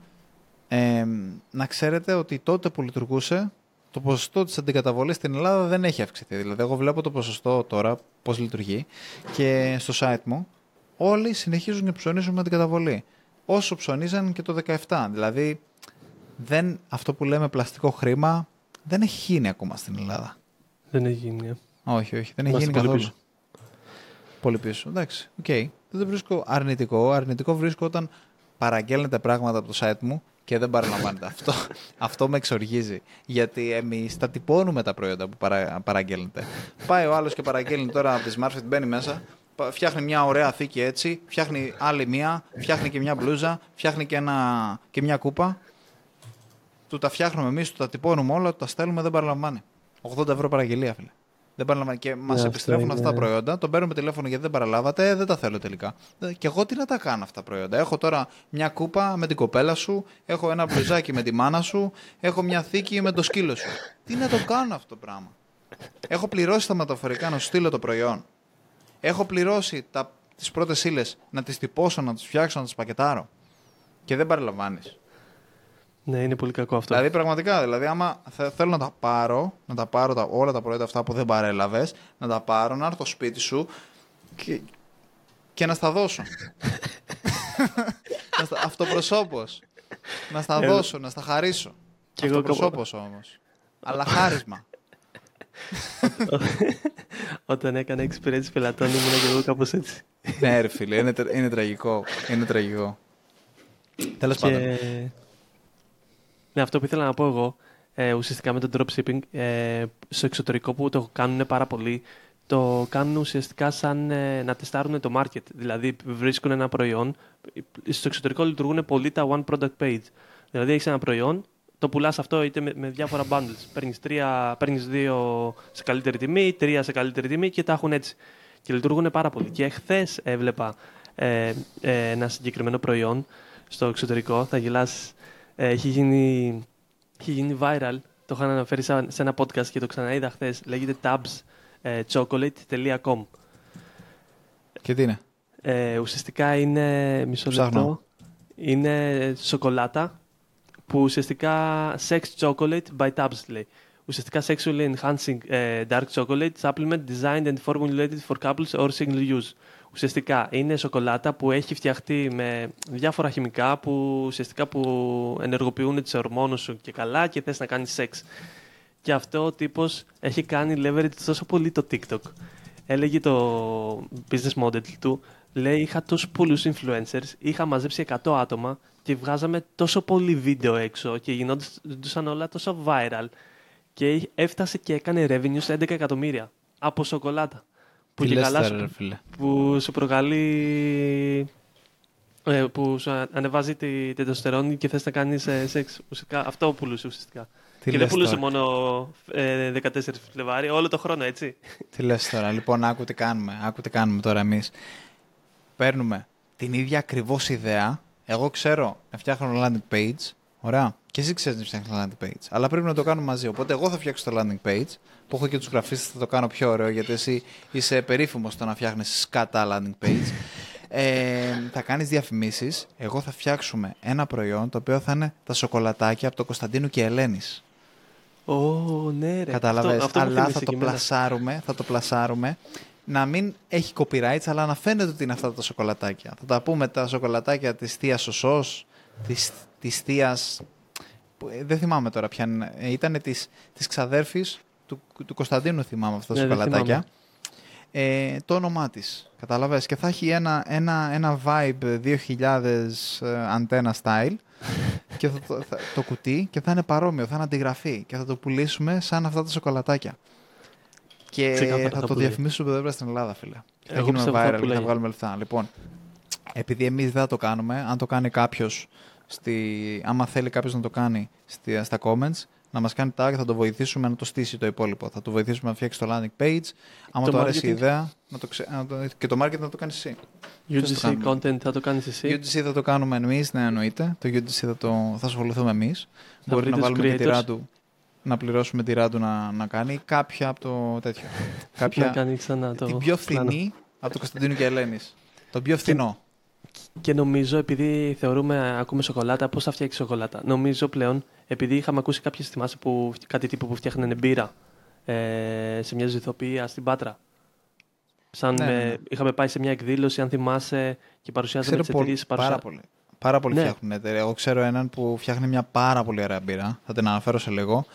ε, να ξέρετε ότι τότε που λειτουργούσε το ποσοστό της αντικαταβολής στην Ελλάδα δεν έχει αυξηθεί. Δηλαδή, εγώ βλέπω το ποσοστό τώρα πώς λειτουργεί και στο site μου όλοι συνεχίζουν και ψωνίζουν με αντικαταβολή. Όσο ψωνίζαν και το 17. Δηλαδή, δεν, αυτό που λέμε πλαστικό χρήμα δεν έχει γίνει ακόμα στην Ελλάδα. Δεν έχει γίνει. Ε. Όχι, όχι, δεν έχει γίνει καθόλου. Πίσω. Πολύ πίσω. Εντάξει, ok. Okay. Δεν το βρίσκω αρνητικό. Αρνητικό βρίσκω όταν παραγγέλνετε πράγματα από το site μου και δεν παραλαμβάνετε. αυτό, αυτό με εξοργίζει. Γιατί εμείς τα τυπώνουμε τα προϊόντα που παρα, παραγγέλνετε. Πάει ο άλλος και παραγγέλνει τώρα από τη Smartfit, μπαίνει μέσα, φτιάχνει μια ωραία θήκη έτσι, φτιάχνει άλλη μία, φτιάχνει και μια μπλούζα, φτιάχνει και, ένα, και μια κούπα. Του τα φτιάχνουμε εμείς, του τα τυπώνουμε όλα, του τα στέλνουμε, δεν παραλαμβάνει. 80 ευρώ παραγγελία, φίλε. Δεν παραλαμβάνει. Και μας yeah, επιστρέφουν αυτά τα προϊόντα. Τον παίρνουμε τηλέφωνο γιατί δεν παραλάβατε. Ε, δεν τα θέλω τελικά. Ε, και εγώ τι να τα κάνω αυτά τα προϊόντα. Έχω τώρα μια κούπα με την κοπέλα σου. Έχω ένα μπλουζάκι με τη μάνα σου. Έχω μια θήκη με το σκύλο σου. Τι να το κάνω αυτό το πράγμα; Έχω πληρώσει τα μεταφορικά να σου στείλω το προϊόν. Έχω πληρώσει τις πρώτες ύλες να τις τυπώσω, να τις φτιάξω, να τις πακετάρω. Και δεν παραλαμβάνεις. Ναι, είναι πολύ κακό αυτό. Δηλαδή, πραγματικά, δηλαδή, άμα θέλω να τα πάρω, να τα πάρω τα, όλα τα προϊόντα αυτά που δεν παρέλαβες, να τα πάρω, να έρθω στο σπίτι σου και, και να στα δώσω. Αυτοπροσώπω. να στα ε, δώσω, να στα χαρίσω. Και Αυτοπροσώπω όμως. Αλλά χάρισμα. Όταν έκανα εξυπηρέτηση πελατών ήμουν και εγώ κάπως έτσι. ναι, ρε φίλε, είναι, είναι τραγικό. Είναι τραγικό. Τέλος πάντων. Ναι, αυτό που ήθελα να πω εγώ, ε, ουσιαστικά με το dropshipping, ε, στο εξωτερικό που το κάνουν πάρα πολύ, το κάνουν ουσιαστικά σαν ε, να τεστάρουν το market. Δηλαδή βρίσκουν ένα προϊόν, στο εξωτερικό λειτουργούν πολύ τα one product page. Δηλαδή έχεις ένα προϊόν, το πουλάς αυτό είτε με, με διάφορα bundles. Παίρνεις παίρνεις δύο σε καλύτερη τιμή, τρία σε καλύτερη τιμή και τα έχουν έτσι. Και λειτουργούν πάρα πολύ. Και χθες έβλεπα ε, ε, ένα συγκεκριμένο προϊόν στο εξωτερικό, θα γελάσει ε, έχει, γίνει, έχει γίνει viral. Το είχαν αναφέρει σε ένα podcast και το ξαναείδα χθες. Λέγεται tabschocolate.com. Και τι είναι; Ε, ουσιαστικά είναι. Μισό λεπτό. Είναι σοκολάτα που ουσιαστικά sex chocolate by tabs λέει. Ουσιαστικά sexually enhancing uh, dark chocolate supplement designed and formulated for couples or single use ουσιαστικά είναι σοκολάτα που έχει φτιαχτεί με διάφορα χημικά που ουσιαστικά που ενεργοποιούν τις ορμόνες σου και καλά και θες να κάνεις σεξ. Και αυτό ο τύπος έχει κάνει leverage τόσο πολύ το TikTok. Έλεγε το business model του, λέει είχα τόσους πολλούς influencers, είχα μαζέψει 100 άτομα και βγάζαμε τόσο πολύ βίντεο έξω και γινόντουσαν όλα τόσο viral και έφτασε και έκανε revenue σε 11 εκατομμύρια από σοκολάτα. Που Τι καλά σου, που σου προκαλεί ε, που σου ανεβάζει τη τετοστερόνη και θες να κάνεις ε, σεξ. Ουσιαστικά, αυτό πουλούσε ουσιαστικά. Τι και δεν πουλούσε μόνο ε, 14 Φλεβάρι, όλο το χρόνο, έτσι. Τι λες τώρα, λοιπόν, άκου τι κάνουμε, άκου τι κάνουμε τώρα εμείς. Παίρνουμε την ίδια ακριβώς ιδέα, εγώ ξέρω να φτιάχνω landing page, ωραία, και εσύ ξέρεις να φτιάχνεις landing page. Αλλά πρέπει να το κάνουμε μαζί. Οπότε εγώ θα φτιάξω το landing page, που έχω και τους γραφίστες, θα το κάνω πιο ωραίο, γιατί εσύ είσαι περίφημος στο να φτιάχνεις σκατά landing page. Ε, θα κάνεις διαφημίσεις. Εγώ θα φτιάξουμε ένα προϊόν το οποίο θα είναι τα σοκολατάκια από το Κωνσταντίνου και Ελένης. Ω, ναι, ρε. Κατάλαβες; Αλλά θα το, πλασάρουμε, θα το πλασάρουμε να μην έχει copyrights, αλλά να φαίνεται ότι είναι αυτά τα σοκολατάκια. Θα τα πούμε τα σοκολατάκια της θεία Σωσός, της θεία ε, δεν θυμάμαι τώρα ποια είναι, ε, ήταν της, της ξαδέρφης του, του Κωνσταντίνου θυμάμαι αυτά τα ναι, σοκολατάκια. Ε, το όνομά της. Κατάλαβες; Και θα έχει ένα, ένα, ένα vibe 2000 ε, αντένα style και θα, το, το κουτί και θα είναι παρόμοιο, θα είναι αντιγραφή και θα το πουλήσουμε σαν αυτά τα σοκολατάκια. Και θα το διαφημίσουμε εδώ στην Ελλάδα, φίλε. θα γίνουμε viral και θα βγάλουμε λεφτά. Λοιπόν, επειδή εμείς δεν θα το κάνουμε, αν το κάνει κάποιος στη, άμα θέλει κάποιος να το κάνει στη, στα comments, να μας κάνει tag, θα το βοηθήσουμε να το στήσει το υπόλοιπο. Θα το βοηθήσουμε να φτιάξει το landing page. Άμα το, αρέσει η ιδέα, να το ξε... να το... και το marketing να το κάνεις εσύ. UGC content θα το κάνεις εσύ; UGC θα το κάνουμε εμείς, ναι, εννοείται. Το UGC θα, το... θα ασχοληθούμε εμείς. Μπορεί να βάλουμε και τη ράντου να πληρώσουμε τη ράντου να, να κάνει κάποια από το τέτοιο. κάποια... να κάνει ξανά το. Την πιο φθηνή από το Κωνσταντίνου και Ελένης. Το πιο φθηνό. Και νομίζω, επειδή θεωρούμε, ακούμε σοκολάτα, πώς θα φτιάξει σοκολάτα. Νομίζω πλέον, επειδή είχαμε ακούσει κάποιες θυμάσαι που κάτι τύπο που φτιάχνανε μπύρα ε, σε μια ζυθοποιία στην Πάτρα. Σαν Ναι, με- ναι, ναι. είχαμε πάει σε μια εκδήλωση, αν θυμάσαι, και παρουσιάζαμε Ξέρω τις πολύ, εταιρείες. πάρα πολύ. Πάρα πολύ Ναι. φτιάχνουν εταιρεία. Εγώ ξέρω έναν που φτιάχνει μια πάρα πολύ ωραία μπύρα. Θα την αναφέρω σε λίγο.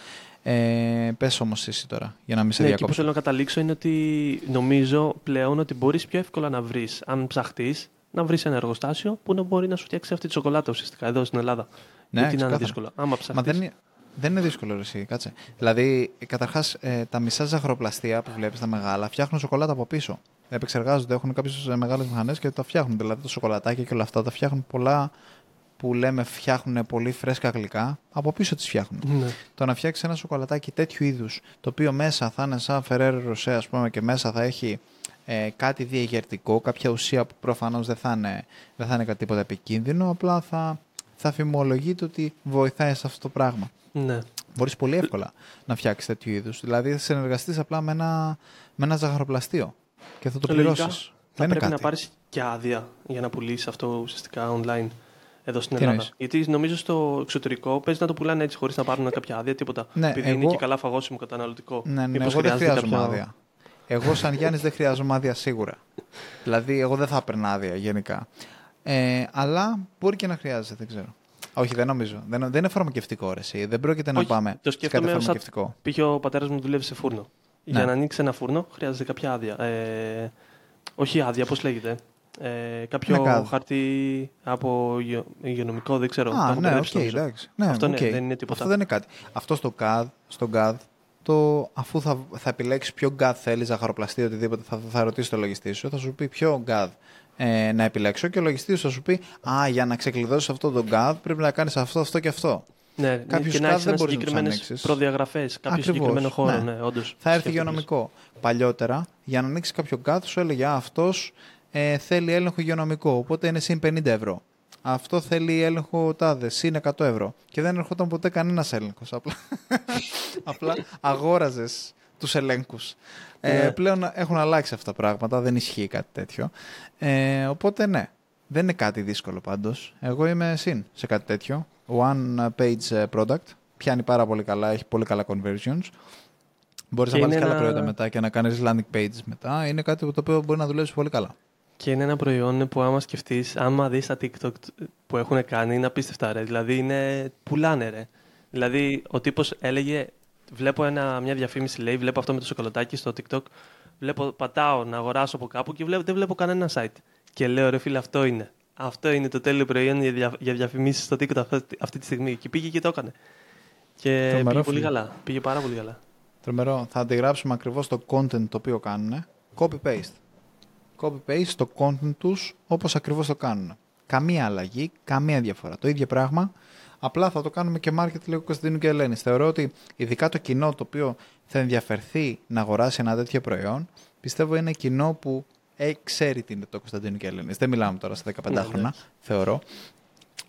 Ε, Πες όμως εσύ τώρα, για να μην σε Ναι, εκεί που διακόψω. θέλω να καταλήξω είναι ότι νομίζω πλέον ότι μπορείς πιο εύκολα να βρεις, αν ψαχτείς, να βρεις ένα εργοστάσιο που να μπορεί να σου φτιάξει αυτή τη σοκολάτα ουσιαστικά εδώ στην Ελλάδα. Ναι, Γιατί να είναι ξεκάθαρα. δύσκολο. Άμα Μα ψαχτείς, δεν είναι, δεν είναι δύσκολο ρε, εσύ, κάτσε. Δηλαδή, καταρχάς, τα μισά ζαχαροπλαστεία που βλέπεις τα μεγάλα φτιάχνουν σοκολάτα από πίσω. Επεξεργάζονται, έχουν κάποιες μεγάλες μηχανές και τα φτιάχνουν. Δηλαδή, το σοκολατάκι και όλα αυτά τα φτιάχνουν πολλά που λέμε φτιάχνουν πολύ φρέσκα γλυκά, από πίσω τις φτιάχνουν. Ναι. Το να φτιάξεις ένα σοκολατάκι τέτοιου είδους, το οποίο μέσα θα είναι σαν Ferrero Rocher, ας πούμε, και μέσα θα έχει ε, κάτι διαγερτικό, κάποια ουσία που προφανώς δεν, θα είναι- δεν θα είναι κάτι τίποτα επικίνδυνο, απλά θα, θα φημολογείται ότι βοηθάει σε αυτό το πράγμα. ναι. Μπορείς πολύ εύκολα να φτιάξεις τέτοιου είδους. Δηλαδή, θα συνεργαστείς απλά με ένα, με ένα ζαχαροπλαστείο και θα το Λογικά, πληρώσεις. Θα Δεν είναι πρέπει κάτι. να πάρεις και άδεια για να πουλήσεις αυτό ουσιαστικά online εδώ στην Τι Ελλάδα. εννοείς; Γιατί νομίζω στο εξωτερικό παίζει να το πουλάνε έτσι χωρίς να πάρουν κάποια άδεια, τίποτα. Ναι, Επειδή είναι εγώ- και καλά φαγόσιμο καταναλωτικό. Ναι, ναι, Μήπως εγώ δεν χρειάζεται χρειάζομαι κάποιο- άδεια. Εγώ, σαν Γιάννης, δεν χρειάζομαι άδεια σίγουρα. Δηλαδή, εγώ δεν θα έπαιρνα άδεια γενικά. Ε, αλλά μπορεί και να χρειάζεται, δεν ξέρω. Όχι, δεν νομίζω. Δεν, δεν είναι φαρμακευτικό ρε, εσύ. Δεν πρόκειται να Όχι, πάμε το σε κάτι σκέφτομαι σαν- φαρμακευτικό. Πήγε ο πατέρας μου δουλεύει σε φούρνο. Ναι. Για να ανοίξει ένα φούρνο χρειάζεται κάποια άδεια. Ε, όχι άδεια, πώς λέγεται. Ε, κάποιο Ναι, κάδο. χαρτί από υγειο- υγειονομικό, δεν ξέρω. Το Α, έχω ναι, οκ, μπερδέψει, νομίζω. εντάξει. Ναι, Αυτό ναι, οκ. δεν είναι τίποτα. Αυτό δεν είναι κάτι. Αυτό στο ΚΑΔ, στον ΚΑΔ, το, αφού θα, θα επιλέξεις ποιο ΚΑΔ θέλεις, ζαχαροπλαστή, οτιδήποτε, θα, θα ρωτήσει το λογιστή σου, θα σου πει ποιο ΚΑΔ ε, να επιλέξω και ο λογιστής σου θα σου πει Α, για να ξεκλειδώσεις αυτό το GAD πρέπει να κάνεις αυτό, αυτό και αυτό. Ναι, Κάποιους και να CAD έχεις δεν μπορείς να τους συγκεκριμένες ανοίξεις. προδιαγραφές, κάποιο Ακριβώς, συγκεκριμένο χώρο. ναι. Ναι, όντως, Θα έρθει σκέφτομαι. υγειονομικό. Παλιότερα, για να ανοίξεις κάποιο GAD, σου έλεγε Α, αυτός ε, θέλει έλεγχο υγειονομικό, οπότε είναι συν 50 ευρώ. Αυτό θέλει έλεγχο τάδες, συν 100 ευρώ. Και δεν ερχόταν ποτέ κανένας έλεγχος. Απλά, απλά αγόραζες τους ελέγχους. Ε, Ναι. πλέον έχουν αλλάξει αυτά τα πράγματα, δεν ισχύει κάτι τέτοιο. Ε, οπότε ναι, δεν είναι κάτι δύσκολο πάντως. Εγώ είμαι συν σε κάτι τέτοιο. One page product. Πιάνει πάρα πολύ καλά, έχει πολύ καλά conversions. Μπορείς να Και βάλεις και είναι άλλα ένα- προϊόντα μετά και να κάνεις landing pages μετά. Είναι κάτι το οποίο μπορεί να δουλέψει πολύ καλά. Και είναι ένα προϊόν που άμα σκεφτείς, άμα δεις τα TikTok που έχουν κάνει, είναι απίστευτα ρε. Δηλαδή είναι. πουλάνε ρε. Δηλαδή ο τύπος έλεγε, βλέπω ένα, μια διαφήμιση, λέει, βλέπω αυτό με το σοκολατάκι στο TikTok. Βλέπω, πατάω να αγοράσω από κάπου και βλέπω, δεν βλέπω κανένα site. Και λέω, ρε φίλε, αυτό είναι. Αυτό είναι το τέλειο προϊόν για, δια, για διαφημίσεις στο TikTok αυτή, αυτή τη στιγμή. Και πήγε και το έκανε. Και Τρομερό, πήγε πολύ φίλε. καλά. Πήγε πάρα πολύ καλά. Τρομερό. Θα αντιγράψουμε ακριβώς το content το οποίο κάνουν. Copy-paste. Copy-paste το content τους όπως ακριβώς το κάνουν. Καμία αλλαγή, καμία διαφορά. Το ίδιο πράγμα. Απλά θα το κάνουμε και market λίγο Κωνσταντίνου και Ελένη. Θεωρώ ότι ειδικά το κοινό το οποίο θα ενδιαφερθεί να αγοράσει ένα τέτοιο προϊόν, πιστεύω είναι κοινό που ε, ξέρει τι είναι το Κωνσταντίνου και Ελένη. Δεν μιλάμε τώρα στα 15 Ναι, χρόνια, ναι. θεωρώ.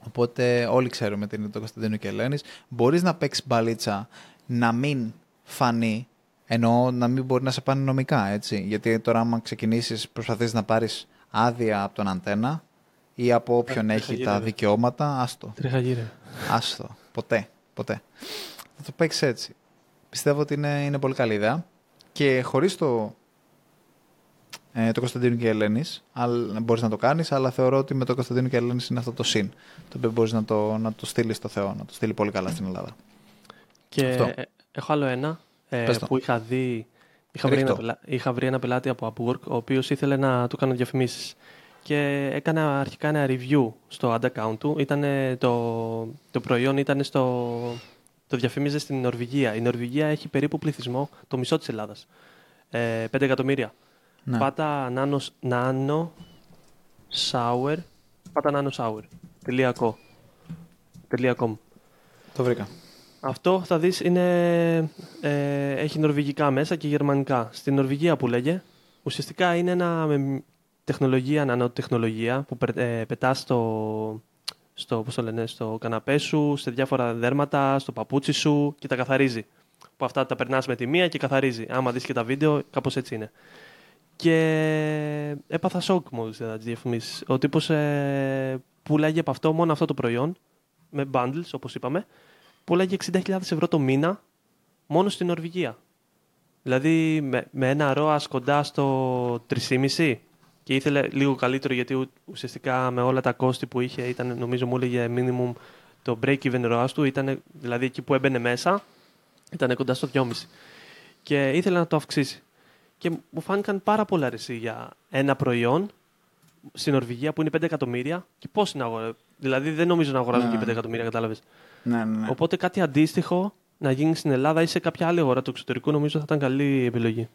Οπότε όλοι ξέρουμε τι είναι το Κωνσταντίνο και Ελένης. Μπορείς να παίξεις μπαλίτσα να μην φανεί, εννοώ να μην μπορεί να σε πάνε νομικά, έτσι. Γιατί τώρα, άμα ξεκινήσεις, προσπαθείς να πάρεις άδεια από τον αντένα ή από όποιον Ε, έχει θα τα γίνεται. δικαιώματα, άστο. Τρέχα γύρω. Άστο. Ποτέ. Ποτέ. Θα το παίξεις έτσι. Πιστεύω ότι είναι, είναι πολύ καλή ιδέα. Και χωρίς το, ε, το Κωνσταντίνο και Ελένης, μπορείς να το κάνεις, αλλά θεωρώ ότι με το Κωνσταντίνο και Ελένης είναι αυτό το συν. Το οποίο μπορείς να το, να το στείλεις στο Θεό, να το στείλει πολύ καλά στην Ελλάδα. Και Αυτό. ε, έχω άλλο ένα ε, Πες το. που είχα δει. Είχα βρει, Ρίχτω. ένα, πελά- είχα βρει ένα πελάτη από Upwork ο οποίος ήθελε να του κάνω διαφημίσεις και έκανα αρχικά ένα review στο ad account του. Ήτανε το, το προϊόν ήταν στο... Το διαφήμιζε στην Νορβηγία. Η Νορβηγία έχει περίπου πληθυσμό το μισό της Ελλάδας. Ε, 5 εκατομμύρια. Ναι. Πάτα nano, nano sour. Πάτα nano sour. τελεία co. τελεία com. Το βρήκα. Αυτό θα δεις είναι, ε, έχει νορβηγικά μέσα και γερμανικά. Στην Νορβηγία που λέγε, ουσιαστικά είναι ένα με τεχνολογία, νανοτεχνολογία που ε, πετάς στο, στο, πώς το λένε, στο καναπέ σου, σε διάφορα δέρματα, στο παπούτσι σου και τα καθαρίζει. Που αυτά τα περνάς με τη μία και καθαρίζει. Άμα δεις και τα βίντεο, κάπως έτσι είναι. Και έπαθα σοκ μόλις είδα τις διαφημίσεις. Ο τύπος ε, πουλάγε από αυτό μόνο αυτό το προϊόν, με bundles όπως είπαμε, πουλάγε 60.000 ευρώ το μήνα μόνο στην Νορβηγία. Δηλαδή με, με ένα ROAS κοντά στο 3,5 και ήθελε λίγο καλύτερο γιατί ουσιαστικά με όλα τα κόστη που είχε ήταν νομίζω μου έλεγε minimum το break-even ROAS του ήταν δηλαδή εκεί που έμπαινε μέσα ήταν κοντά στο 2,5 και ήθελε να το αυξήσει και μου φάνηκαν πάρα πολλά ρεσί για ένα προϊόν στην Νορβηγία που είναι 5 εκατομμύρια και πώς είναι αγορά. Δηλαδή δεν νομίζω να αγοράζουν ναι. και 5 εκατομμύρια, κατάλαβες. Ναι, ναι, ναι. Οπότε κάτι αντίστοιχο να γίνει στην Ελλάδα ή σε κάποια άλλη αγορά του εξωτερικού νομίζω θα ήταν καλή επιλογή.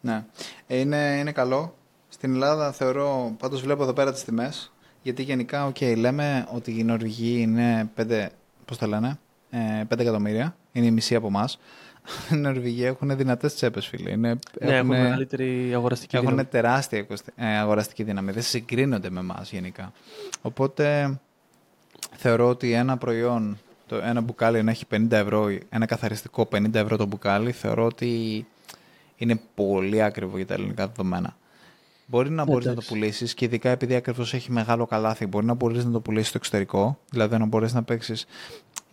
Ναι. Ε, είναι, είναι καλό. Στην Ελλάδα θεωρώ, πάντως βλέπω εδώ πέρα τις τιμές. Γιατί γενικά, okay, λέμε ότι η Νορβηγοί είναι 5, πώς τα λένε, 5 ε, εκατομμύρια. Είναι η μισή από εμάς. Οι Νορβηγοί έχουν δυνατές τσέπες, φίλε. Είναι, ναι, έχουν, έχουν μεγαλύτερη αγοραστική έχουν δύναμη. Έχουν τεράστια ε, αγοραστική δύναμη. Δεν συγκρίνονται με εμάς γενικά. Οπότε θεωρώ ότι ένα προϊόν, το ένα μπουκάλι να έχει 50 ευρώ, ένα καθαριστικό 50 ευρώ το μπουκάλι, θεωρώ ότι είναι πολύ ακριβό για τα ελληνικά δεδομένα. Μπορεί να μπορείς να το πουλήσεις και ειδικά επειδή ακριβώς έχει μεγάλο καλάθι, μπορεί να μπορείς να το πουλήσεις στο εξωτερικό. Δηλαδή να μπορείς να παίξεις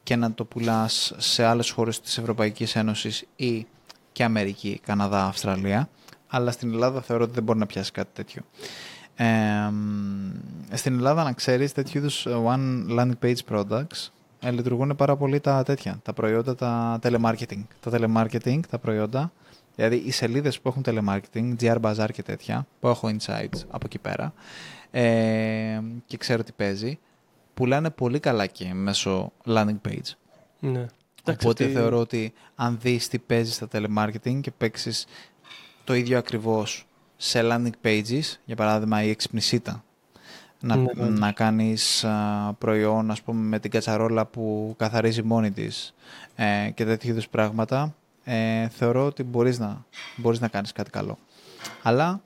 και να το πουλάς σε άλλες χώρες της Ευρωπαϊκής Ένωσης ή και Αμερική, Καναδά, Αυστραλία. Αλλά στην Ελλάδα θεωρώ ότι δεν μπορεί να πιάσει κάτι τέτοιο. Ε, στην Ελλάδα, να ξέρεις, τέτοιου είδους one landing page products ε, λειτουργούν πάρα πολύ τα τέτοια, τα προϊόντα, τα telemarketing. Τα telemarketing, τα προϊόντα, δηλαδή οι σελίδες που έχουν telemarketing, GR Bazaar και τέτοια, που έχω insights από εκεί πέρα ε, και ξέρω τι παίζει, πουλάνε πολύ καλά και μέσω landing page. Ναι. Οπότε θεωρώ ότι αν δεις τι παίζεις στα telemarketing και παίξεις το ίδιο ακριβώς σε landing pages, για παράδειγμα η εξυπνησίτα, να, ναι, ναι. να κάνεις προϊόν ας πούμε, με την κατσαρόλα που καθαρίζει μόνη της ε, και τέτοιου είδους πράγματα, ε, θεωρώ ότι μπορείς να, μπορείς να κάνεις κάτι καλό. Αλλά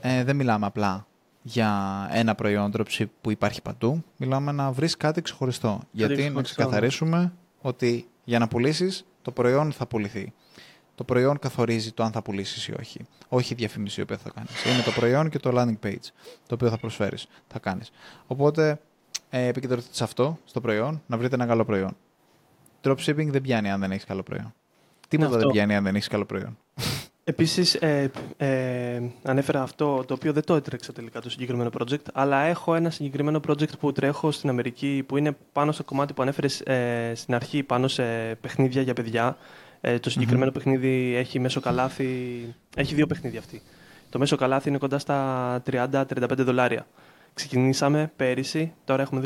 ε, δεν μιλάμε απλά για ένα προϊόν dropship που υπάρχει παντού, μιλάμε να βρεις κάτι ξεχωριστό. γιατί να ξεκαθαρίσουμε ότι για να πουλήσεις το προϊόν θα πουληθεί το προϊόν καθορίζει το αν θα πουλήσεις ή όχι. Όχι η διαφήμιση που θα κάνεις. Είναι το προϊόν και το landing page το οποίο θα προσφέρεις, θα κάνεις. Οπότε ε, επικεντρωθείτε σε αυτό, στο προϊόν, να βρείτε ένα καλό προϊόν. Dropshipping δεν πιάνει αν δεν έχεις καλό προϊόν. Τίποτα δεν πιάνει αν δεν έχεις καλό προϊόν. Επίσης, ε, ε, ανέφερα αυτό το οποίο δεν το έτρεξα τελικά το συγκεκριμένο project, αλλά έχω ένα συγκεκριμένο project που τρέχω στην Αμερική που είναι πάνω στο κομμάτι που ανέφερες ε, στην αρχή, πάνω σε παιχνίδια για παιδιά. Ε, το συγκεκριμένο mm-hmm. παιχνίδι έχει μέσο καλάθι. Έχει δύο παιχνίδια αυτή. Το μέσο καλάθι είναι κοντά στα 30-35 δολάρια. Ξεκινήσαμε πέρυσι, τώρα έχουμε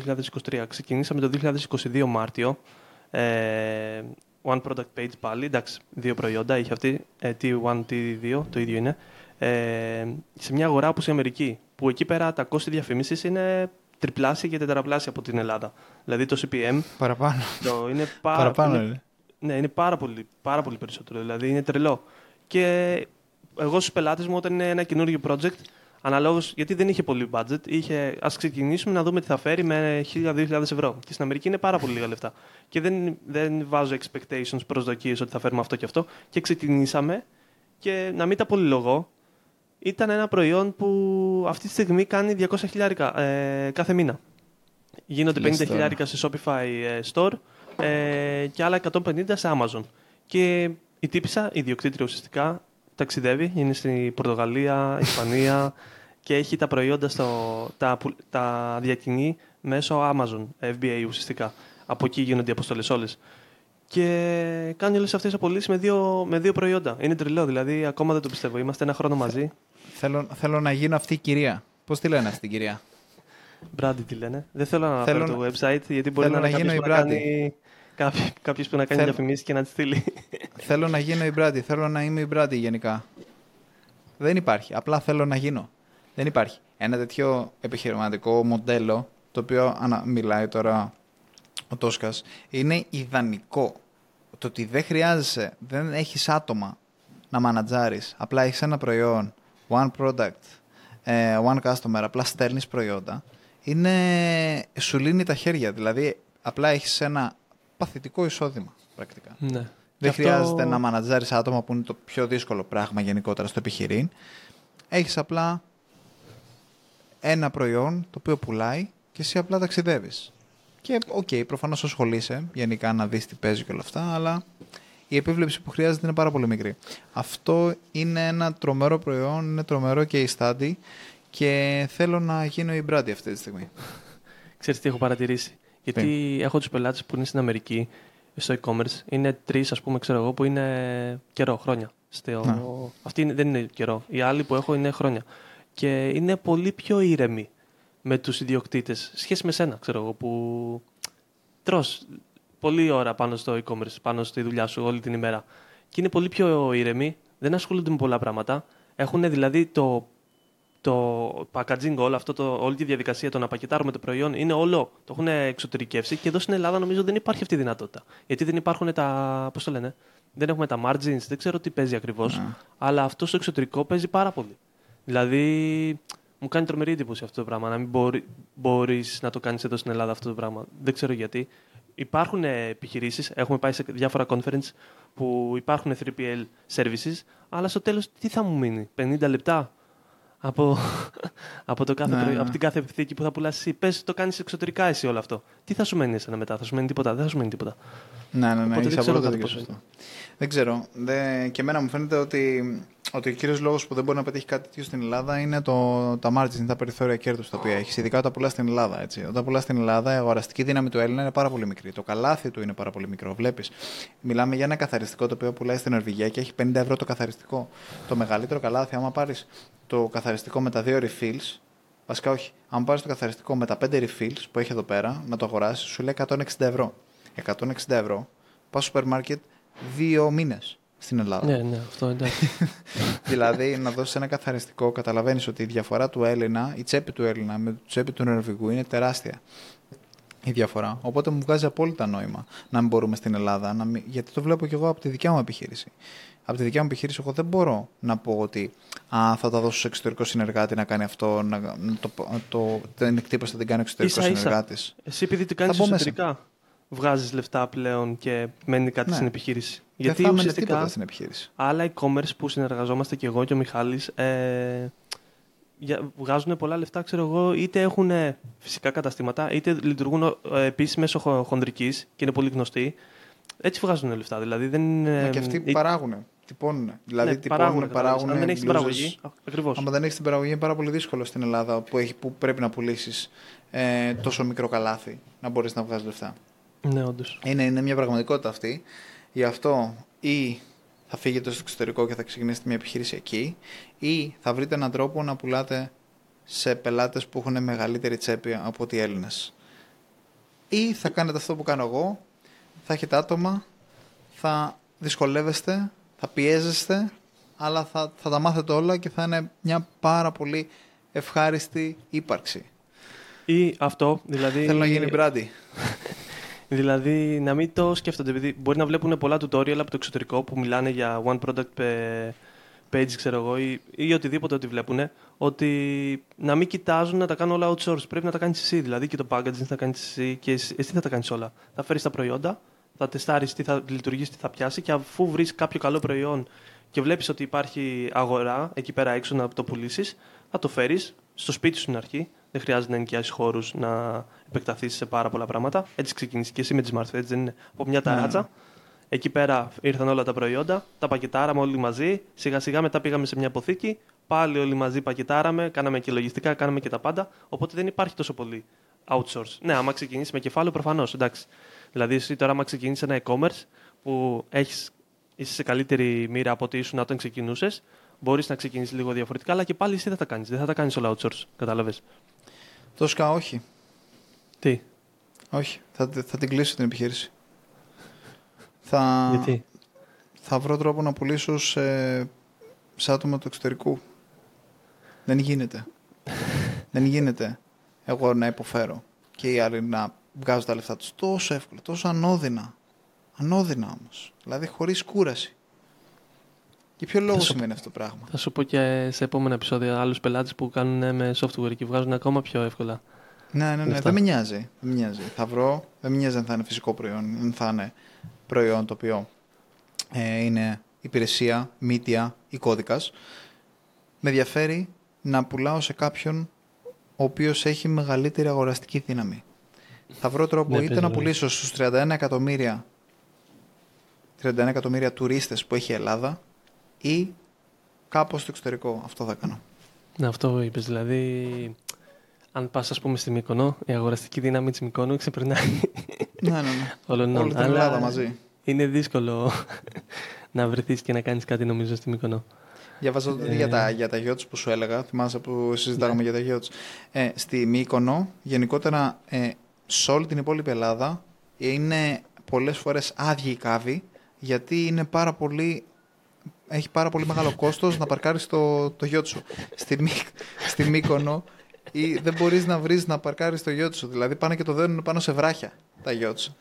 2023. Ξεκινήσαμε το 2022 Μάρτιο. Ε, one product page πάλι, εντάξει, δύο προϊόντα είχε αυτή, ε, T1, T2, το ίδιο είναι. Ε, σε μια αγορά όπως η Αμερική, που εκεί πέρα τα κόστη διαφήμισης είναι τριπλάσια και τετραπλάσια από την Ελλάδα. Δηλαδή το CPM. Παραπάνω. Το είναι πάρα Παραπάνω είναι. Ναι, είναι πάρα πολύ, πάρα πολύ περισσότερο. Δηλαδή είναι τρελό. Και εγώ στους πελάτες μου, όταν είναι ένα καινούργιο project, αναλόγως, γιατί δεν είχε πολύ budget, είχε ας ξεκινήσουμε να δούμε τι θα φέρει με 1000-2000 ευρώ. Και στην Αμερική είναι πάρα πολύ λίγα λεφτά. Και δεν, δεν βάζω expectations, προσδοκίες ότι θα φέρουμε αυτό και αυτό. Και ξεκινήσαμε και να μην τα πολυλογώ, ήταν ένα προϊόν που αυτή τη στιγμή κάνει 200 χιλιάρικα ε, κάθε μήνα. Γίνονται 50 χιλιάρικα σε Shopify ε, Store ε, και άλλα 150 σε Amazon. Και η τύπησα, η διοκτήτρια ουσιαστικά, ταξιδεύει, είναι στην Πορτογαλία, Ισπανία και έχει τα προϊόντα στο, τα, τα διακινεί μέσω Amazon, FBA ουσιαστικά. Από εκεί γίνονται οι αποστολές όλες. Και κάνει όλες αυτές τις απολύσεις με δύο, με δύο προϊόντα. Είναι τρελό, δηλαδή ακόμα δεν το πιστεύω. Είμαστε ένα χρόνο μαζί. Θέλω, θέλω να γίνω αυτή η κυρία. Πώς τη λένε αυτή την κυρία; Μπράντι τη λένε. Δεν θέλω να αναφέρω το website γιατί μπορεί να, να γίνω η Μπράντι. Κάποιος που να κάνει Θέλ... διαφημίσεις και να τη στείλει. Θέλω να γίνω η Μπράντι. Θέλω να είμαι η Μπράντι γενικά. Δεν υπάρχει. Απλά θέλω να γίνω. Δεν υπάρχει. Ένα τέτοιο επιχειρηματικό μοντέλο, το οποίο ανα... μιλάει τώρα ο Τόσκας, είναι ιδανικό το ότι δεν χρειάζεσαι, δεν έχεις άτομα να μανατζάρεις, απλά έχεις ένα προϊόν, one product, ε, one customer, απλά στέλνεις προϊόντα, είναι, σου λύνει τα χέρια. Δηλαδή, απλά έχεις ένα παθητικό εισόδημα, πρακτικά. Ναι. Δεν Και χρειάζεται να μανατζάρεις άτομα που είναι το πιο δύσκολο πράγμα γενικότερα στο επιχειρείν. Έχεις απλά ένα προϊόν το οποίο πουλάει και εσύ απλά ταξιδεύεις. Και ok, okay, προφανώς ασχολείσαι γενικά να δεις τι παίζει και όλα αυτά, αλλά η επίβλεψη που χρειάζεται είναι πάρα πολύ μικρή. Αυτό είναι ένα τρομερό προϊόν, είναι τρομερό και η study και θέλω να γίνω η Brady αυτή τη στιγμή. Ξέρεις τι έχω παρατηρήσει; Γιατί έχω τους πελάτες που είναι στην Αμερική, στο e-commerce, είναι τρεις ας πούμε ξέρω εγώ που είναι καιρό, χρόνια. Στο... Ναι. Αυτή είναι- δεν είναι καιρό. Οι άλλοι που έχω είναι χρόνια. Και είναι πολύ πιο ήρεμοι με τους ιδιοκτήτες. Σχέση με σένα, ξέρω εγώ, που τρως πολλή ώρα πάνω στο e-commerce, πάνω στη δουλειά σου όλη την ημέρα. Και είναι πολύ πιο ήρεμοι, δεν ασχολούνται με πολλά πράγματα. Έχουν δηλαδή το, το packaging, όλο αυτό το, όλη τη διαδικασία, το να πακετάρουμε το προϊόν, είναι όλο, το έχουν εξωτερικεύσει και εδώ στην Ελλάδα νομίζω δεν υπάρχει αυτή η δυνατότητα. Γιατί δεν υπάρχουν τα, πώς το λένε, δεν έχουμε τα margins, δεν ξέρω τι παίζει ακριβώς, Ναι. αλλά αυτό στο εξωτερικό παίζει πάρα πολύ. Δηλαδή, μου κάνει τρομερή εντύπωση αυτό το πράγμα, να μην μπορεί, μπορείς να το κάνεις εδώ στην Ελλάδα αυτό το πράγμα. Δεν ξέρω γιατί. Υπάρχουν επιχειρήσεις, έχουμε πάει σε διάφορα conference που υπάρχουν 3PL services, αλλά στο τέλος τι θα μου μείνει, 50 λεπτά; Από, από, το κάθε Ναι, προϊόν- ναι. από την κάθε θήκη που θα πουλάς εσύ. Πες το κάνεις εξωτερικά εσύ όλο αυτό. Τι θα σου μένει εσένα μετά, θα σου μένει τίποτα, δεν θα σου μένει τίποτα. Ναι, ναι, ναι, Οπότε έχεις δεν ξέρω απόλυτο κατά δίκιο σε πόσο αυτό. Δεν ξέρω. Δε... Και εμένα μου φαίνεται ότι, ότι ο κύριος λόγος που δεν μπορεί να πετύχει κάτι τέτοιο στην Ελλάδα είναι το, τα margins, τα περιθώρια κέρδους τα οποία έχεις. Ειδικά όταν πουλάς στην Ελλάδα. Έτσι. Όταν πουλάς στην Ελλάδα, η αγοραστική δύναμη του Έλληνα είναι πάρα πολύ μικρή. Το καλάθι του είναι πάρα πολύ μικρό. Βλέπεις. Μιλάμε για ένα καθαριστικό το οποίο πουλάει στην Νορβηγία και έχει 50 ευρώ το καθαριστικό. Το μεγαλύτερο καλάθι, άμα πάρεις το καθαριστικό με τα δύο refills, Βασικά όχι. Αν πάρεις το καθαριστικό με τα 5 refills που έχει εδώ πέρα, να το αγοράσεις, σου λέει 160 ευρώ. 160 ευρώ, πας στο σούπερ μάρκετ δύο μήνες στην Ελλάδα. Ναι, ναι, αυτό εντάξει. δηλαδή, να δώσεις ένα καθαριστικό, καταλαβαίνεις ότι η διαφορά του Έλληνα, η τσέπη του Έλληνα με τη τσέπη του Νορβηγού είναι τεράστια. Η διαφορά. Οπότε μου βγάζει απόλυτα νόημα να μην μπορούμε στην Ελλάδα, να μην... γιατί το βλέπω και εγώ από τη δικιά μου επιχείρηση. Από τη δικιά μου επιχείρηση, εγώ δεν μπορώ να πω ότι α, θα τα δώσω σε εξωτερικό συνεργάτη να κάνει αυτό, να, να το, το, την εκτύπωση θα την κάνει εξωτερικό Ίσα-ίσα. συνεργάτης. Εσύ επειδή το κάνεις μπω μέσα. εσωτερικά, βγάζεις λεφτά πλέον και μένει κάτι Ναι. στην επιχείρηση. Δεν Γιατί θα έμενε ουσιαστικά τίποτα στην επιχείρηση. άλλα e-commerce που συνεργαζόμαστε και εγώ και ο Μιχάλης ε, για- βγάζουν πολλά λεφτά, ξέρω εγώ, είτε έχουν ε, φυσικά καταστήματα, είτε λειτουργούν ε, επίσης μέσω χο- χονδρικής και είναι πολύ γνωστοί. Έτσι βγάζουν λεφτά. Δηλαδή δεν είναι. Μα και αυτοί ε, παράγουν. Τυπώνουν. Δηλαδή ναι, τυπώνουν, παράγουν, παράγουν. Αν δεν έχεις την μπλούζες. παραγωγή. Ακριβώς. Άμα δεν έχεις την παραγωγή, είναι πάρα πολύ δύσκολο στην Ελλάδα που, έχει, που πρέπει να πουλήσεις ε, τόσο μικρό καλάθι να μπορείς να βγάζεις λεφτά. Ναι, όντως. Είναι, είναι μια πραγματικότητα αυτή. Γι' αυτό ή θα φύγετε στο εξωτερικό και θα ξεκινήσετε μια επιχείρηση εκεί, ή θα βρείτε έναν τρόπο να πουλάτε σε πελάτες που έχουν μεγαλύτερη τσέπη από ότι οι Έλληνες. Ή θα κάνετε αυτό που κάνω εγώ, θα έχετε άτομα, θα δυσκολεύεστε, θα πιέζεστε, αλλά θα, θα τα μάθετε όλα και θα είναι μια πάρα πολύ ευχάριστη ύπαρξη. Ή αυτό, δηλαδή. Θέλω να γίνει μπράντι. Δηλαδή να μην το σκέφτονται, επειδή μπορεί να βλέπουν πολλά tutorial από το εξωτερικό που μιλάνε για one product pe- page, ξέρω εγώ, ή, ή οτιδήποτε ότι βλέπουν, ότι να μην κοιτάζουν να τα κάνουν όλα outsource. Πρέπει να τα κάνεις εσύ. Δηλαδή και το packaging θα κάνεις εσύ και εσύ, εσύ θα τα κάνεις όλα. Θα φέρεις τα προϊόντα, θα τεστάρεις τι θα λειτουργήσει, τι θα πιάσει και αφού βρεις κάποιο καλό προϊόν και βλέπεις ότι υπάρχει αγορά εκεί πέρα έξω να το πουλήσεις, θα το φέρεις στο σπίτι σου στην αρχή. Δεν χρειάζεται να νοικιάσεις χώρους να επεκταθείς σε πάρα πολλά πράγματα. Έτσι ξεκίνησε και εσύ με τη Smart έτσι δεν είναι από μια ταράτσα. Εκεί πέρα ήρθαν όλα τα προϊόντα, τα πακετάραμε όλοι μαζί. Σιγά σιγά μετά πήγαμε σε μια αποθήκη. Πάλι όλοι μαζί πακετάραμε, κάναμε και λογιστικά, κάναμε και τα πάντα. Οπότε δεν υπάρχει τόσο πολύ outsource. Ναι, άμα ξεκινήσει με κεφάλαιο, προφανώς. Εντάξει. Δηλαδή, εσύ τώρα, άμα ξεκινήσει ένα e-commerce που έχεις, είσαι σε καλύτερη μοίρα από ότι ήσουν όταν ξεκινούσες, μπορείς να ξεκινήσεις λίγο διαφορετικά, αλλά και πάλι εσύ δεν θα κάνεις. Δεν θα τα κάνεις όλα outsource. Κατάλαβε. Τόσκα όχι. Τι, Όχι. Θα, θα την κλείσω την επιχείρηση. Θα, γιατί; θα βρω τρόπο να πουλήσω σε, σε άτομα του εξωτερικού. Δεν γίνεται. Δεν γίνεται εγώ να υποφέρω και οι άλλοι να βγάζουν τα λεφτά τους τόσο εύκολα, τόσο ανώδυνα. Ανώδυνα όμως. Δηλαδή χωρίς κούραση. Για ποιο λόγο σου- σημαίνει αυτό το πράγμα; Θα σου πω και σε επόμενα επεισόδια άλλους πελάτες που κάνουν με software και βγάζουν ακόμα πιο εύκολα. Ναι, ναι, ναι. Αυτά. Δεν με νοιάζει. Δεν με νοιάζει. Θα βρω. Δεν με νοιάζει αν θα είναι φυσικό προϊόν, αν θα είναι προϊόν το οποίο ε, είναι υπηρεσία, media ή κώδικας. Με ενδιαφέρει να πουλάω σε κάποιον ο οποίος έχει μεγαλύτερη αγοραστική δύναμη. Θα βρω τρόπο Ναι, είτε παίζει να ρόλο. πουλήσω στους 31 εκατομμύρια 31 εκατομμύρια τουρίστες που έχει η Ελλάδα ή κάπως στο εξωτερικό. Αυτό θα κάνω. Ναι, αυτό είπες. Δηλαδή, αν πας, ας πούμε, στη Μύκονο, η αγοραστική δύναμη της Μύκονο ξεπερνάει ναι, ναι, ναι. όλων Όλη την Αλλά Ελλάδα μαζί. Είναι δύσκολο να βρεθείς και να κάνεις κάτι, νομίζω, στη Μύκονο. Διαβάζω το Ε. για τα, για τα yachts που σου έλεγα, θυμάσαι που συζητάγαμε για τα yachts. Ε, στη Μύκονο, γενικότερα ε, σε όλη την υπόλοιπη Ελλάδα, είναι πολλές φορές άδειοι οι κάβοι, γιατί είναι πάρα πολύ, έχει πάρα πολύ μεγάλο κόστος να παρκάρεις το, το yacht σου. Στη, Μύ, στη Μύκονο ή δεν μπορείς να βρεις να παρκάρεις το yacht σου. Δηλαδή πάνε και το δένουν πάνω σε βράχια τα yachts.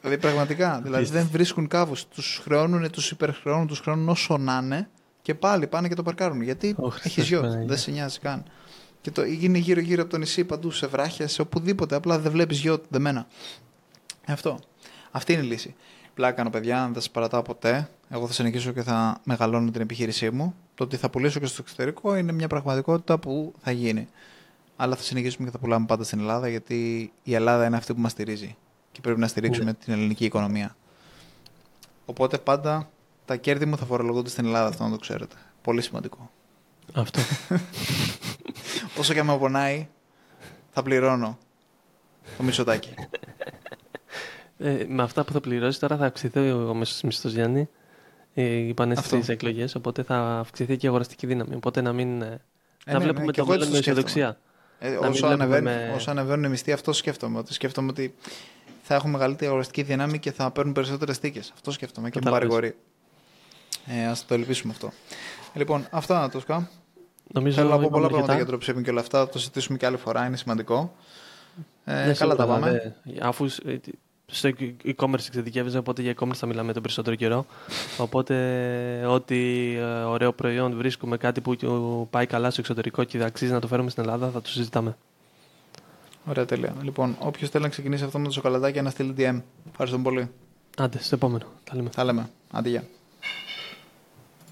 δηλαδή πραγματικά. δηλαδή δεν βρίσκουν κάβους. Τους χρεώνουν, τους υπερχρεώνουν, τους χρεώνουν όσο να είναι και πάλι πάνε και το παρκάρουν. Γιατί Ω, έχεις Χριστός yacht, Παναγία. δεν σε νοιάζει καν. Και το είναι γύρω-γύρω από το νησί παντού, σε βράχια, σε οπουδήποτε. Απλά δεν βλέπεις yacht δεμένα. Αυτό. Αυτή είναι η λύση. Πλάκα κάνω, παιδιά, δεν σας παρατάω ποτέ. Εγώ θα συνεχίσω και θα μεγαλώνω την επιχείρησή μου. Το ότι θα πουλήσω και στο εξωτερικό είναι μια πραγματικότητα που θα γίνει. Αλλά θα συνεχίσουμε και θα πουλάμε πάντα στην Ελλάδα, γιατί η Ελλάδα είναι αυτή που μας στηρίζει. Και πρέπει να στηρίξουμε την ελληνική οικονομία. Οπότε πάντα τα κέρδη μου θα φορολογούνται στην Ελλάδα, αυτό να το ξέρετε. Πολύ σημαντικό. Αυτό. Όσο και αν με πονάει, θα πληρώνω το μισοτάκι. Ε, με αυτά που θα πληρώσεις τώρα θα αυξηθεί ο μέσο μισθός Γιάννη. Ε, είπανε Αυτό. στι εκλογές, οπότε θα αυξηθεί και η αγοραστική δύναμη. Οπότε να μην. ε, Ε, να ναι, βλέπουμε ναι, και το εγώ έτσι μέλλον με το αισιοδοξία. Ε, μην όσο, βλέπουμε ανεβαίνουν, με- όσο ανεβαίνουν οι μισθοί, αυτό σκέφτομαι. Ότι σκέφτομαι ότι θα έχουν μεγαλύτερη αγοραστική δύναμη και θα παίρνουν περισσότερες τίκε. Αυτό σκέφτομαι και με Κατάλαβες. παρηγορεί. Ε, Α το ελπίσουμε αυτό. Ε, λοιπόν, αυτά να το σκά. Νομίζω Θέλω να πω είπαμε πολλά πράγματα αρκετά. για το dropshipping και όλα αυτά. Θα το συζητήσουμε και άλλη φορά. Είναι σημαντικό. Ε, Ναι, καλά σίγουρα, τα πάμε. δηλαδή, Αφού ε, στο e-commerce εξειδικεύεσαι, οπότε για e-commerce θα μιλάμε τον περισσότερο καιρό. Οπότε, ό,τι ε, ωραίο προϊόν βρίσκουμε, κάτι που ε, πάει καλά στο εξωτερικό και αξίζει να το φέρουμε στην Ελλάδα, θα το συζητάμε. Ωραία, τέλεια. Λοιπόν, όποιος θέλει να ξεκινήσει αυτό με το σοκολατάκι, να στείλει DM. Ευχαριστώ πολύ. Άντε, στο επόμενο. Τα λέμε. Θα λέμε. Αντί γεια.